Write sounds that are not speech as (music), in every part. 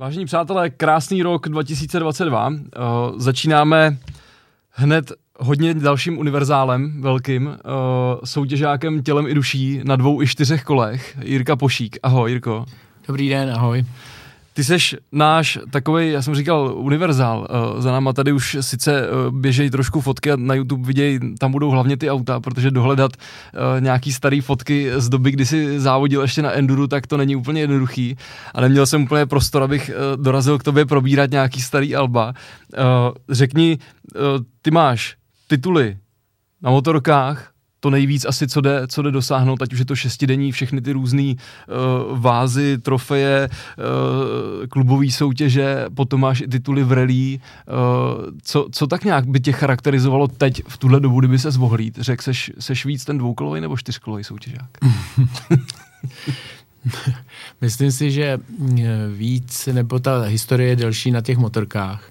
Vážení přátelé, krásný rok 2022. Uh, začínáme hned hodně dalším univerzálem velkým, uh, soutěžákem tělem i duší na dvou i čtyřech kolech. Jirka Pošík. Ahoj, Jirko. Dobrý den, ahoj. Ty seš náš takový, já jsem říkal, univerzál. Uh, za náma tady už sice uh, běžejí trošku fotky a na YouTube vidějí, tam budou hlavně ty auta, protože dohledat uh, nějaký starý fotky z doby, kdy si závodil ještě na Enduru, tak to není úplně jednoduchý. A neměl jsem úplně prostor, abych dorazil k tobě probírat nějaký starý alba. Řekni, ty máš tituly na motorkách, to nejvíc asi, co jde, co jde dosáhnout, ať už je to šestidenní, všechny ty různé uh, vázy, trofeje, uh, klubové soutěže, potom máš i tituly v rally. Uh, co, co tak nějak by tě charakterizovalo teď v tuhle dobu, kdyby se zvohlít? Řekl, seš, seš víc ten dvoukolový nebo čtyřkolový soutěžák? (laughs) Myslím si, že víc, nebo ta historie je delší na těch motorkách.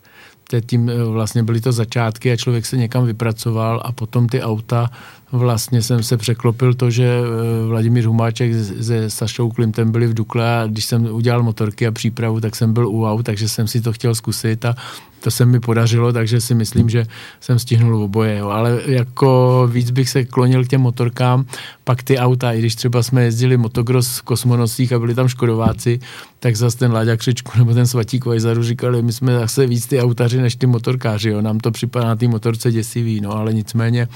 Tím vlastně byly to začátky a člověk se někam vypracoval a potom ty auta vlastně jsem se překlopil to, že eh, Vladimír Humáček se Sašou Klimtem byli v Dukle a když jsem udělal motorky a přípravu, tak jsem byl u aut, takže jsem si to chtěl zkusit a to se mi podařilo, takže si myslím, že jsem stihnul oboje. Jo. Ale jako víc bych se klonil k těm motorkám, pak ty auta, i když třeba jsme jezdili motocross v kosmonosích a byli tam škodováci, tak zase ten Láďa Křičku nebo ten Svatík Vajzaru říkali, my jsme zase víc ty autaři než ty motorkáři, jo. nám to připadá na té motorce děsivý, no ale nicméně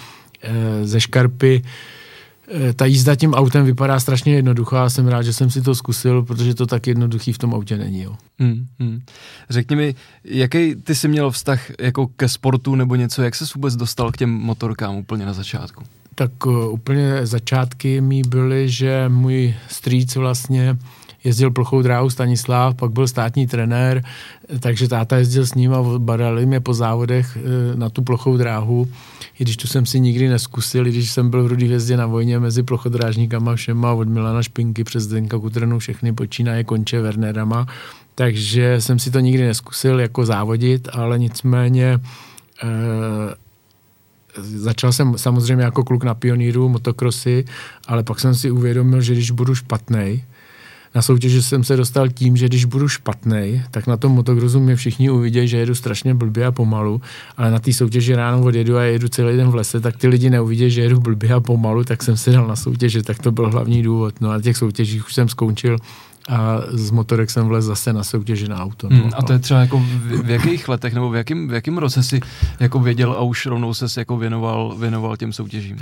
ze škarpy. Eh, ta jízda tím autem vypadá strašně jednoduchá a jsem rád, že jsem si to zkusil, protože to tak jednoduchý v tom autě není. Jo. Hmm, hmm. Řekni mi, jaký ty jsi měl vztah jako ke sportu nebo něco, jak se vůbec dostal k těm motorkám úplně na začátku? Tak uh, úplně začátky mi byly, že můj strýc vlastně jezdil plochou dráhu Stanislav, pak byl státní trenér, takže táta jezdil s ním a badali mě po závodech na tu plochou dráhu. I když tu jsem si nikdy neskusil, i když jsem byl v Rudý hvězdě na vojně mezi plochodrážníkama všema od Milana Špinky přes Zdenka Kutrenu, všechny počínaje konče Wernerama, takže jsem si to nikdy neskusil jako závodit, ale nicméně e, začal jsem samozřejmě jako kluk na pioníru, motokrosy, ale pak jsem si uvědomil, že když budu špatnej, na soutěži jsem se dostal tím, že když budu špatný, tak na tom motokrosu mě všichni uvidí, že jedu strašně blbě a pomalu, ale na té soutěži ráno odjedu a jedu celý den v lese, tak ty lidi neuvidí, že jedu blbě a pomalu, tak jsem se dal na soutěže, tak to byl hlavní důvod. No a těch soutěžích už jsem skončil a z motorek jsem vlez zase na soutěži na auto. No. Hmm, a to je třeba jako v, v jakých letech nebo v jakém, v jakém roce si jako věděl a už rovnou se jako věnoval, věnoval těm soutěžím?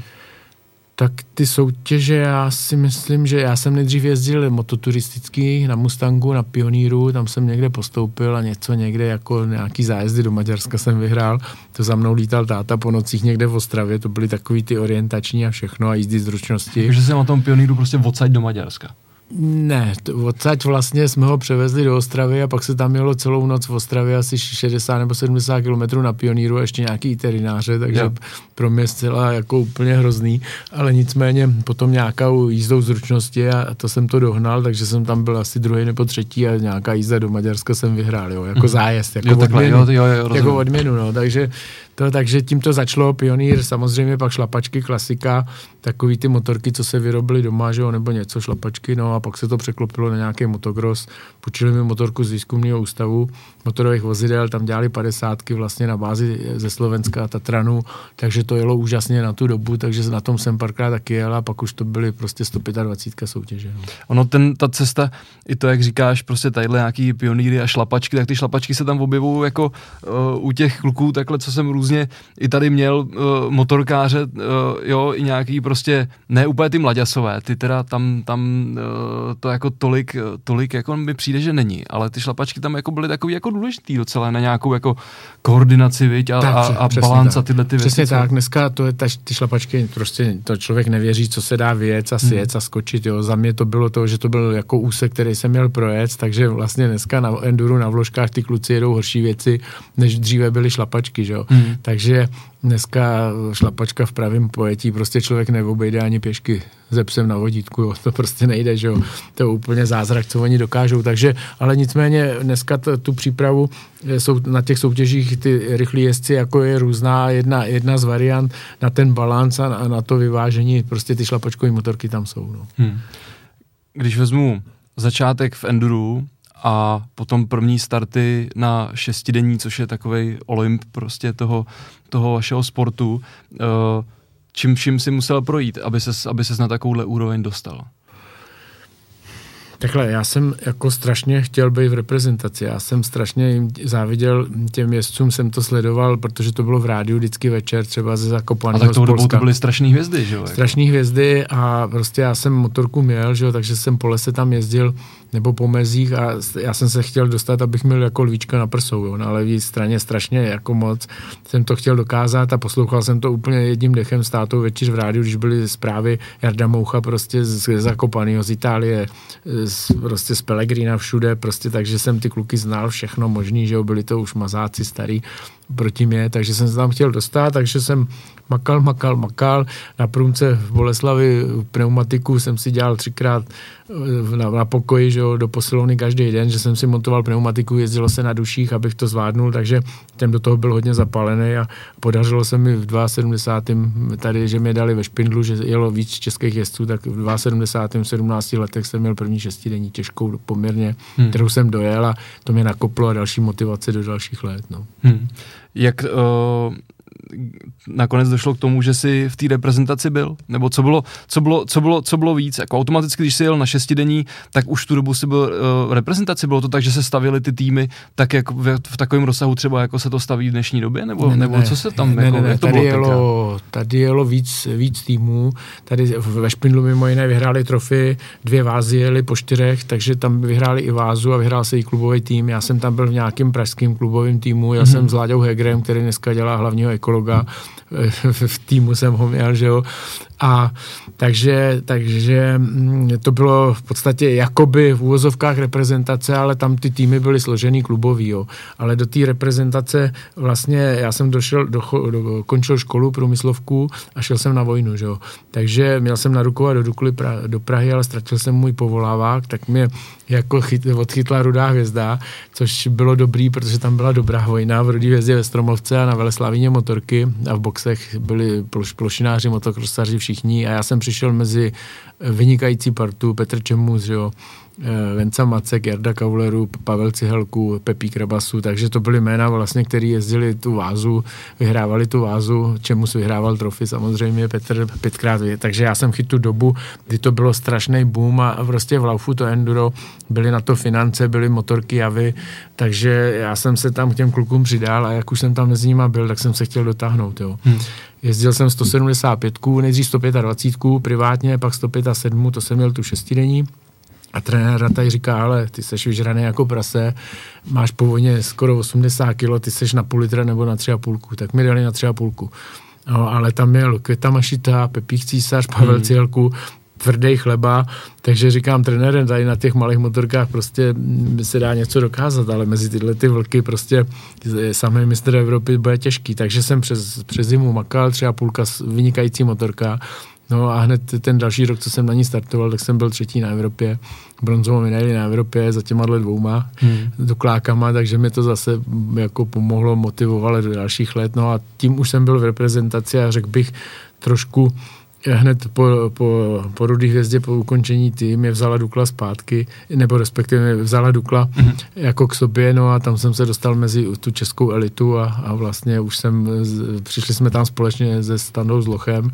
Tak ty soutěže, já si myslím, že já jsem nejdřív jezdil mototuristický na Mustangu, na Pioníru, tam jsem někde postoupil a něco někde jako nějaký zájezdy do Maďarska jsem vyhrál. To za mnou lítal táta po nocích někde v Ostravě, to byly takový ty orientační a všechno a jízdy zručnosti. Takže jsem na tom Pioníru prostě odsaď do Maďarska. Ne, odsaď vlastně jsme ho převezli do Ostravy a pak se tam jelo celou noc v Ostravě asi 60 nebo 70 kilometrů na pioníru a ještě nějaký terináře, takže jo. pro mě zcela jako úplně hrozný, ale nicméně potom nějakou jízdou zručnosti a to jsem to dohnal, takže jsem tam byl asi druhý nebo třetí a nějaká jízda do Maďarska jsem vyhrál, jo, jako mm. zájezd, jako jo, odměnu, jo, jo, jo, jako odměnu, no, takže to, takže tím to začalo, pionýr, samozřejmě pak šlapačky, klasika, takový ty motorky, co se vyrobily doma, že jo, nebo něco, šlapačky, no a pak se to překlopilo na nějaký motocross, počili mi motorku z výzkumného ústavu motorových vozidel, tam dělali padesátky vlastně na bázi ze Slovenska, Tatranu, takže to jelo úžasně na tu dobu, takže na tom jsem párkrát taky jel a pak už to byly prostě 125 soutěže. No. Ono, ten, ta cesta, i to, jak říkáš, prostě tadyhle nějaký pionýry a šlapačky, tak ty šlapačky se tam objevují jako uh, u těch kluků, takhle, co jsem různě i tady měl uh, motorkáře, uh, jo, i nějaký prostě, ne úplně ty mladěsové, ty teda tam, tam uh, to jako tolik, tolik jako mi přijde, že není, ale ty šlapačky tam jako byly takový jako důležitý docela na nějakou jako koordinaci, viď, a, tak, a, a balans a tyhle ty věci. Přesně tak, dneska to je ta, ty šlapačky, prostě to člověk nevěří, co se dá věc a sjet hmm. a skočit, jo. Za mě to bylo to, že to byl jako úsek, který jsem měl projet, takže vlastně dneska na enduru, na vložkách ty kluci jedou horší věci, než dříve byly šlapačky, že jo. Hmm. Takže dneska šlapačka v pravém pojetí prostě člověk neobejde ani pěšky ze psem na vodítku, jo. to prostě nejde, že jo. To je úplně zázrak, co oni dokážou. Takže, ale nicméně dneska t, tu přípravu eh, jsou na těch soutěžích ty rychlí jezdci, jako je různá jedna, jedna z variant na ten balans a na to vyvážení, prostě ty šlapačkové motorky tam jsou. No. Hmm. Když vezmu začátek v enduru a potom první starty na šestidenní, což je takový olymp prostě toho, toho vašeho sportu. Uh, čím vším si musel projít, aby ses, aby ses na takovouhle úroveň dostal? Takhle, já jsem jako strašně chtěl být v reprezentaci. Já jsem strašně záviděl těm jezdcům, jsem to sledoval, protože to bylo v rádiu vždycky večer, třeba ze Zakopaného A tak tou dobou to byly strašné hvězdy, že jo? Strašné hvězdy a prostě já jsem motorku měl, že jo, takže jsem po lese tam jezdil nebo po mezích a já jsem se chtěl dostat, abych měl jako lvíčka na prsou, jo, na levé straně strašně jako moc jsem to chtěl dokázat a poslouchal jsem to úplně jedním dechem s tátou večer v rádiu, když byly zprávy Jarda Moucha prostě z Zakopaného, z Itálie, z, prostě z Pelegrina všude, prostě takže jsem ty kluky znal všechno možný, že jo, byli to už mazáci starý proti mě, takže jsem se tam chtěl dostat, takže jsem makal, makal, makal. Na průmce v Boleslavi pneumatiku jsem si dělal třikrát na, na pokoji, že jo, do posilovny každý den, že jsem si montoval pneumatiku, jezdilo se na duších, abych to zvládnul, takže ten do toho byl hodně zapálený a podařilo se mi v 72. tady, že mě dali ve špindlu, že jelo víc českých jezdců, tak v 72. 17 letech jsem měl první šestidenní těžkou poměrně, hmm. kterou jsem dojel a to mě nakoplo a další motivace do dalších let. No. Hmm. Jak uh, nakonec došlo k tomu, že si v té reprezentaci byl? Nebo co bylo, co bylo, co bylo, co bylo víc? Jako automaticky, když jsi jel na šestidenní, tak už tu dobu si byl uh, v reprezentaci. Bylo to tak, že se stavili ty týmy tak jak v, v takovém rozsahu třeba, jako se to staví v dnešní době? Nebo, ne, nebo ne, co se tam, ne, jako, ne, ne, jak to tady bylo jelo, Tady jelo víc, víc týmů. Tady ve Špindlu mimo jiné vyhráli trofy, dvě vázy jeli po čtyřech, takže tam vyhráli i vázu a vyhrál se i klubový tým. Já jsem tam byl v nějakém pražském klubovém týmu, já mm-hmm. jsem s Láďou Hegrem, který dneska dělá hlavního ekologa, v týmu jsem ho měl, že jo. A takže, takže mm, to bylo v podstatě jakoby v úvozovkách reprezentace, ale tam ty týmy byly složený klubový, jo. Ale do té reprezentace vlastně já jsem došel, do, do, končil školu průmyslovku a šel jsem na vojnu, že jo. Takže měl jsem narukovat do Dukly pra, do Prahy, ale ztratil jsem můj povolávák, tak mě jako chyt, odchytla rudá hvězda, což bylo dobrý, protože tam byla dobrá vojna v rudý hvězdě ve Stromovce a na Veleslavíně motorky a v boxech byli ploš, plošináři, motokrosaři, všichni a já jsem přišel mezi vynikající partu Petr Čemus, jo, Venca Macek, Jarda Kauleru, Pavel Cihelku, Pepí Krabasu, takže to byly jména vlastně, který jezdili tu vázu, vyhrávali tu vázu, čemu si vyhrával trofy samozřejmě Petr pětkrát, takže já jsem chyt tu dobu, kdy to bylo strašný boom a prostě v Laufu to enduro, byly na to finance, byly motorky javy, takže já jsem se tam k těm klukům přidal a jak už jsem tam mezi nimi byl, tak jsem se chtěl dotáhnout, jo. Hmm. Jezdil jsem 175, nejdřív 125 privátně, pak 107, to jsem měl tu šestidenní, a trenér tady říká, ale ty seš vyžraný jako prase, máš po vojně skoro 80 kg, ty seš na půl litra nebo na tři a půlku. Tak mi dali na tři a půlku. No, ale tam měl Květa Mašita, Pepík Císař, Pavel hmm. Cielku, tvrdý chleba, takže říkám trenérem, tady na těch malých motorkách prostě se dá něco dokázat, ale mezi tyhle ty vlky prostě samý mistr Evropy bude těžký, takže jsem přes, přes zimu makal, třeba půlka vynikající motorka, No a hned ten další rok, co jsem na ní startoval, tak jsem byl třetí na Evropě, bronzovou medaili na Evropě za těma dvouma hmm. doklákama, takže mi to zase jako pomohlo, motivovalo do dalších let. No a tím už jsem byl v reprezentaci a řekl bych trošku hned po, po, po Rudý hvězdě, po ukončení tým, mě vzala Dukla zpátky, nebo respektive vzala Dukla mm-hmm. jako k sobě, no a tam jsem se dostal mezi tu českou elitu a, a vlastně už jsem, přišli jsme tam společně se Standou s Lochem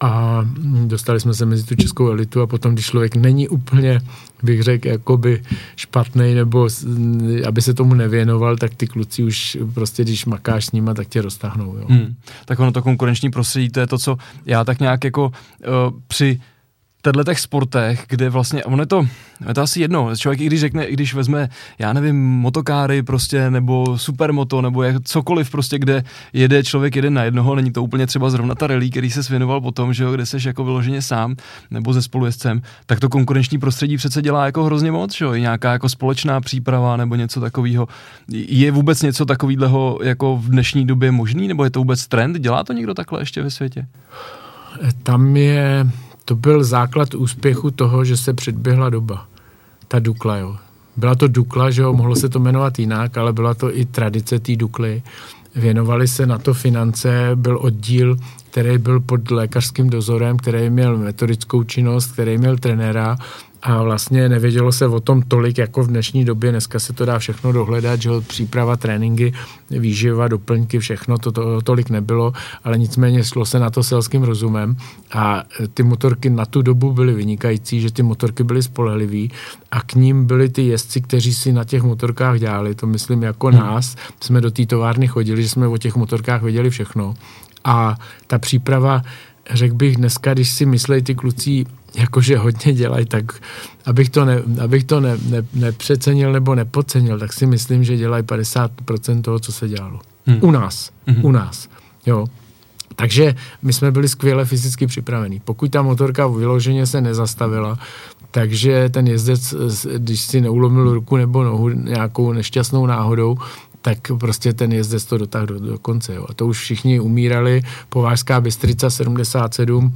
a dostali jsme se mezi tu českou elitu a potom, když člověk není úplně, bych řekl, jakoby špatný nebo aby se tomu nevěnoval, tak ty kluci už prostě, když makáš s nima, tak tě roztáhnou. Jo. Hmm. Tak ono to konkurenční prostředí, to je to, co já tak nějak jako uh, při těchto těch sportech, kde vlastně, ono je to, je to asi jedno, člověk i když řekne, i když vezme, já nevím, motokáry prostě, nebo supermoto, nebo jak, cokoliv prostě, kde jede člověk jeden na jednoho, není to úplně třeba zrovna ta rally, který se svěnoval potom, že jo, kde seš jako vyloženě sám, nebo ze spolujezdcem, tak to konkurenční prostředí přece dělá jako hrozně moc, že jo, i nějaká jako společná příprava nebo něco takového. Je vůbec něco takového jako v dnešní době možný, nebo je to vůbec trend? Dělá to někdo takhle ještě ve světě? Tam je to byl základ úspěchu toho, že se předběhla doba. Ta Dukla, jo. Byla to Dukla, že jo, mohlo se to jmenovat jinak, ale byla to i tradice té Dukly. Věnovali se na to finance, byl oddíl, který byl pod lékařským dozorem, který měl metodickou činnost, který měl trenéra a vlastně nevědělo se o tom tolik jako v dnešní době. Dneska se to dá všechno dohledat, že příprava, tréninky, výživa, doplňky, všechno, to, to tolik nebylo, ale nicméně šlo se na to selským rozumem a ty motorky na tu dobu byly vynikající, že ty motorky byly spolehlivý a k ním byli ty jezdci, kteří si na těch motorkách dělali, to myslím jako hmm. nás, jsme do té továrny chodili, že jsme o těch motorkách věděli všechno a ta příprava řekl bych dneska, když si myslí ty kluci, jakože hodně dělají, tak abych to, ne, abych to ne, ne, nepřecenil nebo nepodcenil, tak si myslím, že dělají 50% toho, co se dělalo. Hmm. U nás. Hmm. U nás. Jo. Takže my jsme byli skvěle fyzicky připravení. Pokud ta motorka vyloženě se nezastavila, takže ten jezdec, když si neulomil ruku nebo nohu nějakou nešťastnou náhodou, tak prostě ten jezdec to dotáhl do, do konce. Jo. A to už všichni umírali. Povážská Bystrica 77,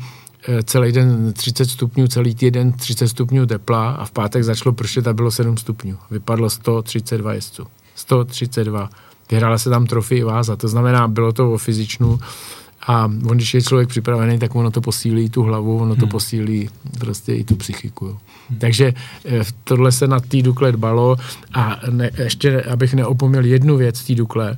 eh, celý den 30 stupňů, celý týden 30 stupňů tepla a v pátek začalo pršet a bylo 7 stupňů. Vypadlo 132 jezdců. 132. Vyhrála se tam trofej váza, to znamená, bylo to o fyzičnu, a on, když je člověk připravený, tak ono to posílí tu hlavu, ono to hmm. posílí prostě i tu psychiku. Jo. Hmm. Takže eh, tohle se na té Dukle dbalo a ne, ještě, abych neopomněl jednu věc té Dukle,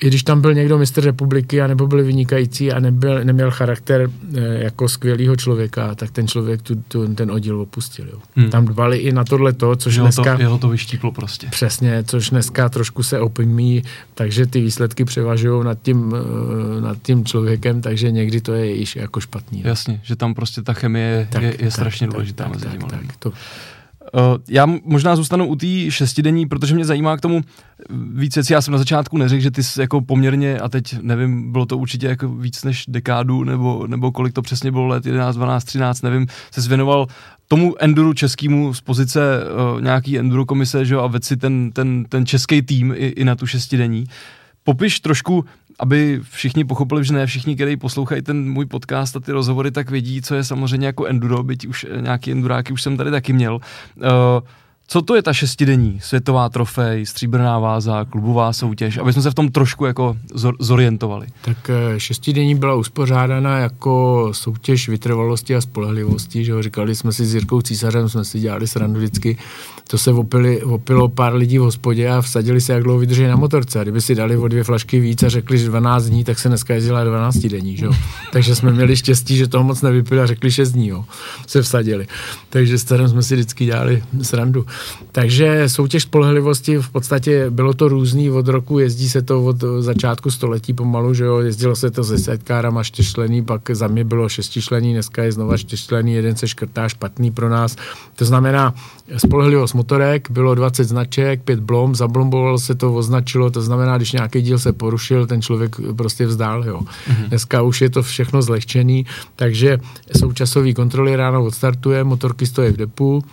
i když tam byl někdo mistr republiky a nebo byl vynikající a nebyl, neměl charakter e, jako skvělého člověka, tak ten člověk tu, tu, ten oddíl opustil. Jo. Hmm. Tam dbali i na tohle to, což jeho dneska... To, jeho to vyštíplo prostě. Přesně, což dneska trošku se opimí, takže ty výsledky převažují nad tím, e, nad tím člověkem, takže někdy to je již jako špatný. Jasně, že tam prostě ta chemie tak, je, je tak, strašně tak, důležitá tak, mezi tak, tak, to, já možná zůstanu u té šestidenní, protože mě zajímá k tomu víc věcí. Já jsem na začátku neřekl, že ty jsi jako poměrně, a teď nevím, bylo to určitě jako víc než dekádu, nebo, nebo kolik to přesně bylo let, 11, 12, 13, nevím, se zvěnoval tomu enduru českému z pozice uh, nějaký enduro komise, že jo, a si ten, ten, ten český tým i, i na tu šestidenní. Popiš trošku, aby všichni pochopili, že ne všichni, kteří poslouchají ten můj podcast a ty rozhovory, tak vědí, co je samozřejmě jako enduro, byť už nějaký enduráky už jsem tady taky měl. Uh, co to je ta šestidenní světová trofej, stříbrná váza, klubová soutěž, aby jsme se v tom trošku jako zorientovali? Tak eh, šestidenní byla uspořádána jako soutěž vytrvalosti a spolehlivosti, že ho říkali jsme si s Jirkou Císařem, jsme si dělali srandu vždycky, to se opili, opilo pár lidí v hospodě a vsadili se, jak dlouho vydrží na motorce. A kdyby si dali o dvě flašky víc a řekli, že 12 dní, tak se dneska jezdila 12 denní. Že? (laughs) Takže jsme měli štěstí, že toho moc nevypili a řekli 6 dní. Jo. Se vsadili. Takže s jsme si vždycky dělali srandu. Takže soutěž spolehlivosti v podstatě bylo to různý od roku, jezdí se to od začátku století pomalu, že jo, jezdilo se to se setkárama čtyřčlený, pak za mě bylo šestičlený, dneska je znova čtyřčlený, jeden se škrtá špatný pro nás. To znamená, spolehlivost motorek, bylo 20 značek, pět blom, zablomboval se to, označilo, to znamená, když nějaký díl se porušil, ten člověk prostě vzdál, jo. Mm-hmm. Dneska už je to všechno zlehčený, takže současový kontroly ráno odstartuje, motorky stojí v depu,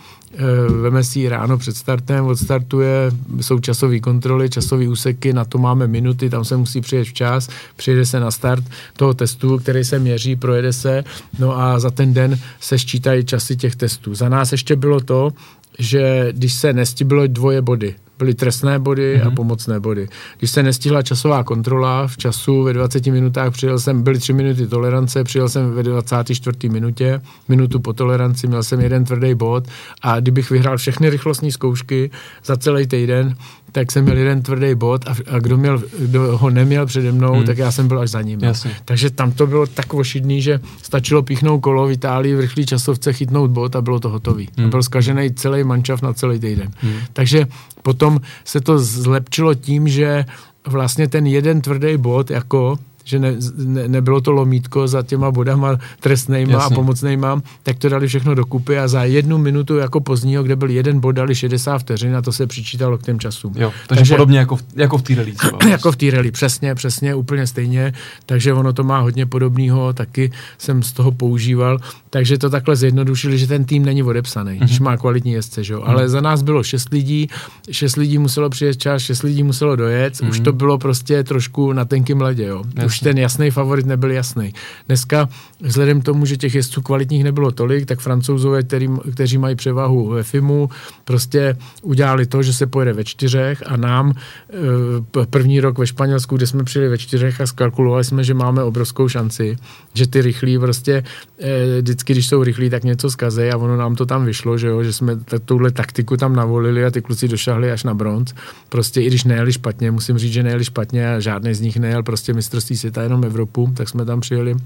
veme si ráno před startem, odstartuje, jsou časové kontroly, časové úseky, na to máme minuty, tam se musí přijet včas, přijede se na start toho testu, který se měří, projede se, no a za ten den se sčítají časy těch testů. Za nás ještě bylo to, že když se nestihlo dvoje body, byly trestné body mm-hmm. a mhm. pomocné body. Když se nestihla časová kontrola v času ve 20 minutách, přijel jsem, byly 3 minuty tolerance, přijel jsem ve 24. minutě, minutu po toleranci, měl jsem jeden tvrdý bod a kdybych vyhrál všechny rychlostní zkoušky za celý týden, tak jsem měl jeden tvrdý bod a, a kdo, měl, kdo ho neměl přede mnou, hmm. tak já jsem byl až za ním. Jasně. Takže tam to bylo tak ošidný, že stačilo píchnout kolo v Itálii v rychlý časovce, chytnout bod a bylo to hotový. Hmm. A byl zkažený celý mančav na celý týden. Hmm. Takže potom se to zlepčilo tím, že vlastně ten jeden tvrdý bod jako že ne, ne, nebylo to lomítko za těma bodama trestnejma Jasně. a pomocnejma, tak to dali všechno dokupy a za jednu minutu jako pozdního, kde byl jeden bod, dali 60 vteřin a to se přičítalo k těm časům. Jo, takže, takže podobně jako v, jako v té rally (clears throat) Jako v té rally, přesně, přesně, úplně stejně, takže ono to má hodně podobného, taky jsem z toho používal, takže to takhle zjednodušili, že ten tým není odepsaný, mm-hmm. když má kvalitní jezdce, že jo? Mm-hmm. ale za nás bylo šest lidí, šest lidí muselo přijet čas, šest lidí muselo dojet, mm-hmm. už to bylo prostě trošku na tenkým ledě, jo. Už ten jasný favorit nebyl jasný. Dneska, vzhledem k tomu, že těch jezdců kvalitních nebylo tolik, tak francouzové, který, kteří mají převahu ve FIMu, prostě udělali to, že se pojede ve čtyřech a nám eh, první rok ve Španělsku, kde jsme přijeli ve čtyřech a skalkulovali jsme, že máme obrovskou šanci, že ty rychlí prostě eh, vždycky, když jsou rychlí, tak něco zkazej a ono nám to tam vyšlo, že, jo, že jsme touhle taktiku tam navolili a ty kluci došahli až na bronz. Prostě i když nejeli špatně, musím říct, že nejeli špatně a žádný z nich nejel prostě mistrovství jenom Evropu, tak jsme tam přijeli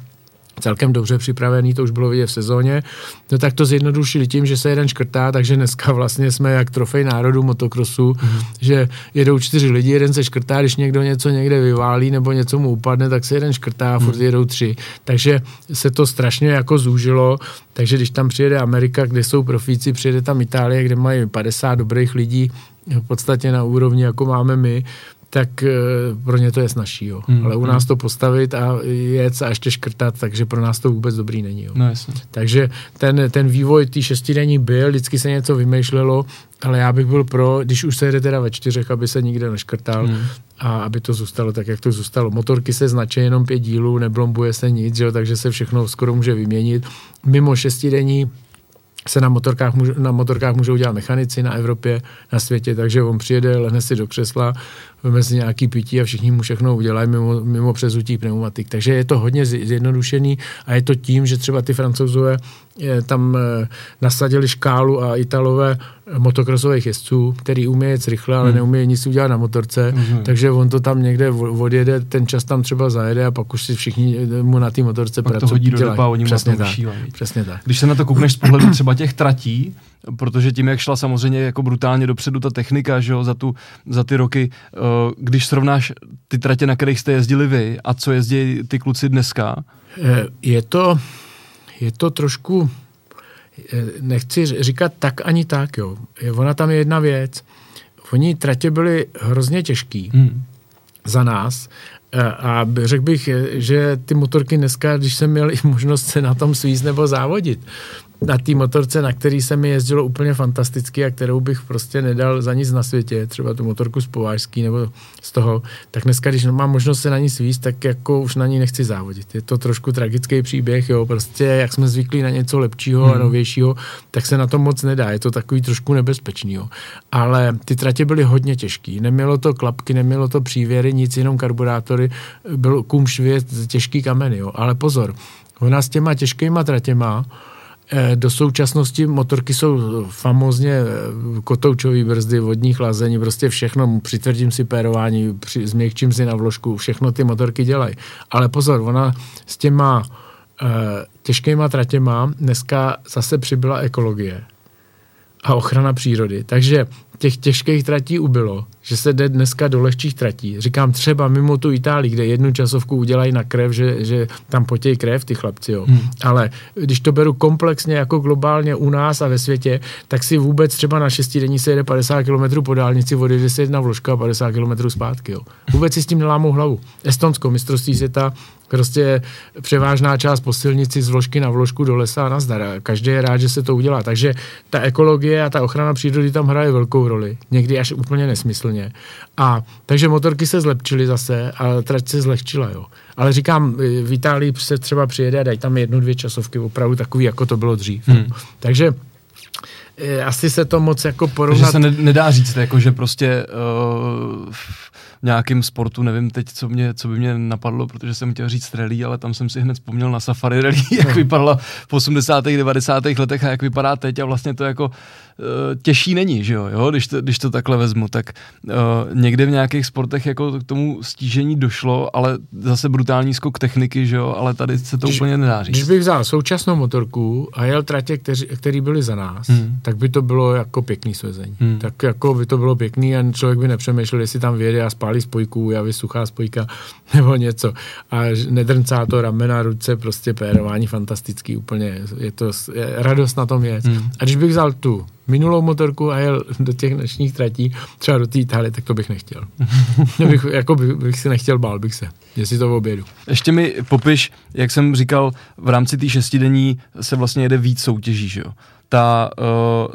celkem dobře připravený, to už bylo vidět v sezóně. No tak to zjednodušili tím, že se jeden škrtá, takže dneska vlastně jsme jak trofej národu motokrosu, mm-hmm. že jedou čtyři lidi, jeden se škrtá, když někdo něco někde vyválí nebo něco mu upadne, tak se jeden škrtá a furt mm-hmm. jedou tři. Takže se to strašně jako zúžilo, takže když tam přijede Amerika, kde jsou profíci, přijede tam Itálie, kde mají 50 dobrých lidí, v podstatě na úrovni, jako máme my, tak eh, pro ně to je snažší. Jo. Hmm, Ale u nás hmm. to postavit a jet a ještě škrtat, takže pro nás to vůbec dobrý není. Jo. No, jasně. Takže ten, ten vývoj té šestidenní byl, vždycky se něco vymýšlelo, ale já bych byl pro, když už se jede teda ve čtyřech, aby se nikde neškrtal hmm. a aby to zůstalo tak, jak to zůstalo. Motorky se značí jenom pět dílů, neblombuje se nic, jo, takže se všechno skoro může vyměnit. Mimo šestidenní se na motorkách, na motorkách můžou dělat mechanici na Evropě, na světě, takže on přijede, lehne si do křesla, veme si nějaký pití a všichni mu všechno udělají mimo, mimo přezutí pneumatik. Takže je to hodně zjednodušený a je to tím, že třeba ty francouzové eh, tam eh, nasadili škálu a Italové motokrosových jezdců, který umí jet rychle, ale hmm. neumí nic udělat na motorce, hmm. takže on to tam někde odjede, ten čas tam třeba zajede a pak už si všichni mu na té motorce pak pracují. to hodí do doba, oni přesně, tak, přesně tak. Když se na to koukneš z pohledu třeba těch tratí, protože tím, jak šla samozřejmě jako brutálně dopředu ta technika, že jo, za, tu, za ty roky, eh, když srovnáš ty tratě, na kterých jste jezdili vy a co jezdí ty kluci dneska? Eh, je to, je to trošku, eh, nechci říkat tak ani tak, jo. Ona tam je jedna věc. Oni tratě byly hrozně těžký hmm. za nás a řekl bych, že ty motorky dneska, když jsem měl i možnost se na tom svízt nebo závodit, na té motorce, na který se mi jezdilo úplně fantasticky a kterou bych prostě nedal za nic na světě, třeba tu motorku z Povážský nebo z toho, tak dneska, když mám možnost se na ní svíst, tak jako už na ní nechci závodit. Je to trošku tragický příběh, jo, prostě jak jsme zvyklí na něco lepšího hmm. a novějšího, tak se na to moc nedá, je to takový trošku nebezpečný, jo. Ale ty tratě byly hodně těžký, nemělo to klapky, nemělo to přívěry, nic, jenom karburátory, byl kum švět, těžký kameny, jo. Ale pozor, ona s těma těžkýma tratěma, do současnosti motorky jsou famozně eh, kotoučový brzdy, vodní chlazení, prostě všechno, přitvrdím si pérování, při, změkčím si na vložku, všechno ty motorky dělají. Ale pozor, ona s těma uh, těžkýma tratěma dneska zase přibyla ekologie a ochrana přírody. Takže těch těžkých tratí ubylo, že se jde dneska do lehčích tratí. Říkám třeba mimo tu Itálii, kde jednu časovku udělají na krev, že, že tam potějí krev ty chlapci. Jo. Hmm. Ale když to beru komplexně jako globálně u nás a ve světě, tak si vůbec třeba na šestidenní se jede 50 km po dálnici, odjede se jedna vložka a 50 km zpátky. Jo. Vůbec si s tím nelámou hlavu. Estonsko, mistrovství světa, prostě převážná část po silnici z vložky na vložku do lesa a nazdar. Každý je rád, že se to udělá. Takže ta ekologie a ta ochrana přírody tam hraje velkou roli. Někdy až úplně nesmyslně. A takže motorky se zlepčily zase a trať se zlehčila, jo. Ale říkám, v Itálii se třeba přijede a dají tam jednu, dvě časovky, opravdu takový, jako to bylo dřív. Hmm. Takže eh, asi se to moc jako porovnat... Takže se nedá říct, jako, že prostě uh, nějakým sportu, nevím teď, co, mě, co by mě napadlo, protože jsem chtěl říct rally, ale tam jsem si hned vzpomněl na Safari rally, (laughs) jak no. vypadala v 80. 90. letech a jak vypadá teď a vlastně to jako uh, těžší není, že jo, jo? Když, to, když to takhle vezmu, tak uh, někde v nějakých sportech jako k tomu stížení došlo, ale zase brutální skok techniky, že jo, ale tady se to když, úplně nedá říct. Když bych vzal současnou motorku a jel tratě, kteří, který byli za nás, hmm. tak by to bylo jako pěkný svezení. Hmm. Tak jako by to bylo pěkný a člověk by nepřemýšlel, jestli tam vyjede a spálí spojku, javí suchá spojka (laughs) nebo něco. A nedrncá to ramena, ruce, prostě pérování fantastický úplně. Je to je, radost na tom je. Hmm. A když bych vzal tu minulou motorku a jel do těch dnešních tratí, třeba do té Itálie, tak to bych nechtěl. (laughs) bych, jako bych, bych si nechtěl, bál bych se, jestli to v obědu. Ještě mi popiš, jak jsem říkal, v rámci té šestidenní se vlastně jede víc soutěží, že jo? Ta uh,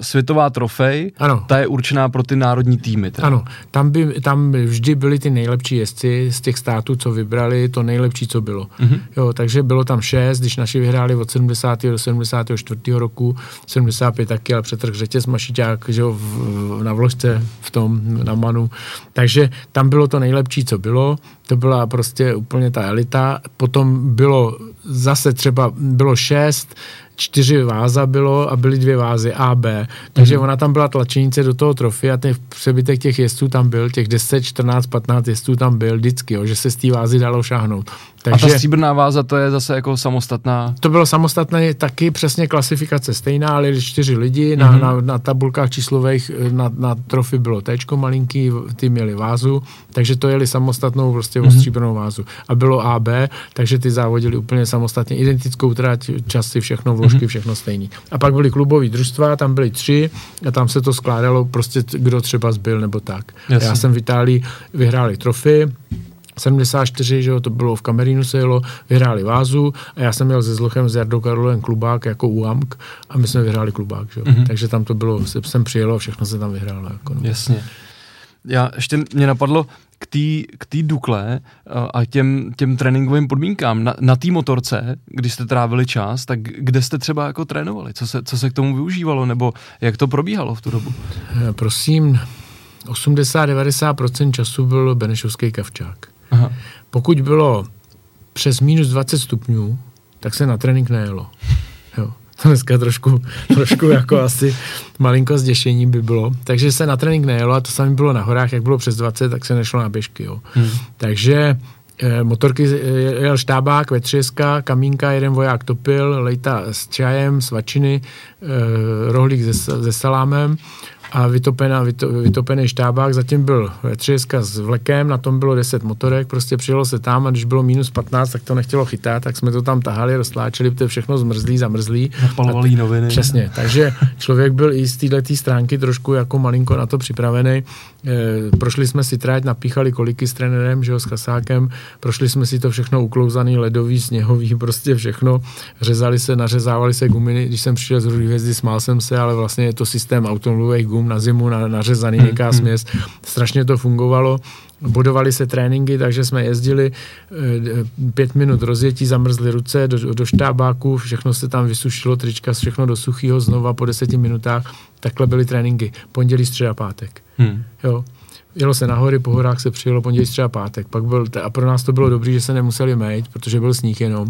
světová trofej, Ano. ta je určená pro ty národní týmy. Teda. Ano, tam, by, tam by vždy byli ty nejlepší jezdci z těch států, co vybrali, to nejlepší, co bylo. Mm-hmm. Jo, takže bylo tam šest, když naši vyhráli od 70. do 74. roku, 75 taky, ale přetrh řetěz Mašiťák, že jo, v, na vložce v tom, na Manu. Takže tam bylo to nejlepší, co bylo. To byla prostě úplně ta elita. Potom bylo zase třeba, bylo šest, čtyři váza bylo a byly dvě vázy A, B. Takže mm-hmm. ona tam byla tlačenice do toho trofy a ten přebytek těch jezdců tam byl, těch 10, 14, 15 jezdců tam byl vždycky, jo, že se z té vázy dalo šáhnout. Takže, a ta stříbrná váza to je zase jako samostatná? To bylo samostatné, taky přesně klasifikace stejná, ale čtyři lidi, mm-hmm. na, mhm. na, na tabulkách číslových na, na trofy bylo T malinký, ty měli vázu, takže to jeli samostatnou prostě mm-hmm. stříbrnou vázu. A bylo A, B, takže ty závodili úplně samostatně, identickou trať, časy, všechno, vložky, mm-hmm. všechno stejný. A pak byly klubové družstva, tam byly tři a tam se to skládalo prostě, kdo třeba zbyl nebo tak. Jasně. Já jsem v Itálii vyhráli trofy, 74, že jo, to bylo v Kamerínu se jelo, vyhráli vázu a já jsem měl se Zlochem s Jardou Karolem klubák jako UAMK a my jsme vyhráli klubák, že jo. Mm-hmm. Takže tam to bylo, jsem přijel a všechno se tam vyhrálo. Jako, no. Jasně. Já ještě mě napadlo, k té k tý Dukle eh, a těm, těm tréninkovým podmínkám na, na té motorce, když jste trávili čas, tak kde jste třeba jako trénovali? Co se, co se k tomu využívalo? Nebo jak to probíhalo v tu dobu? Eh, prosím, 80-90% času byl Benešovský kavčák. Aha. Pokud bylo přes minus 20 stupňů, tak se na trénink nejelo. Jo. To dneska trošku, (laughs) trošku jako asi malinko zděšení by bylo. Takže se na trénink nejelo a to samé bylo na horách, jak bylo přes 20, tak se nešlo na běžky. Jo. Hmm. Takže eh, motorky eh, jel štábák, vetřeska, kamínka, jeden voják topil, lejta s čajem, svačiny, eh, rohlík se, se salámem a vytopená, vyto, vytopený štábák, zatím byl třeska s vlekem, na tom bylo 10 motorek, prostě přijelo se tam a když bylo minus 15, tak to nechtělo chytat, tak jsme to tam tahali, roztláčeli, to všechno zmrzlý, zamrzlý. Napalovali noviny. Přesně, takže člověk byl i z této stránky trošku jako malinko na to připravený. E, prošli jsme si tráť, napíchali koliky s trenérem, že jo, s kasákem, prošli jsme si to všechno uklouzaný, ledový, sněhový, (laughs) prostě všechno. Řezali se, nařezávali se guminy, když jsem přišel z hvězdy, smál jsem se, ale vlastně je to systém automobilových gum na zimu, na, nařezaný nějaká směs. Strašně to fungovalo. Bodovali se tréninky, takže jsme jezdili e, pět minut rozjetí, zamrzly ruce do, do štábáku, všechno se tam vysušilo, trička, všechno do suchého znova po deseti minutách. Takhle byly tréninky. Pondělí, středa, pátek. Hmm. Jo. Jelo se nahory, po horách se přijelo pondělí, středa, pátek. Pak byl, a pro nás to bylo dobré, že se nemuseli mít, protože byl sníh jenom.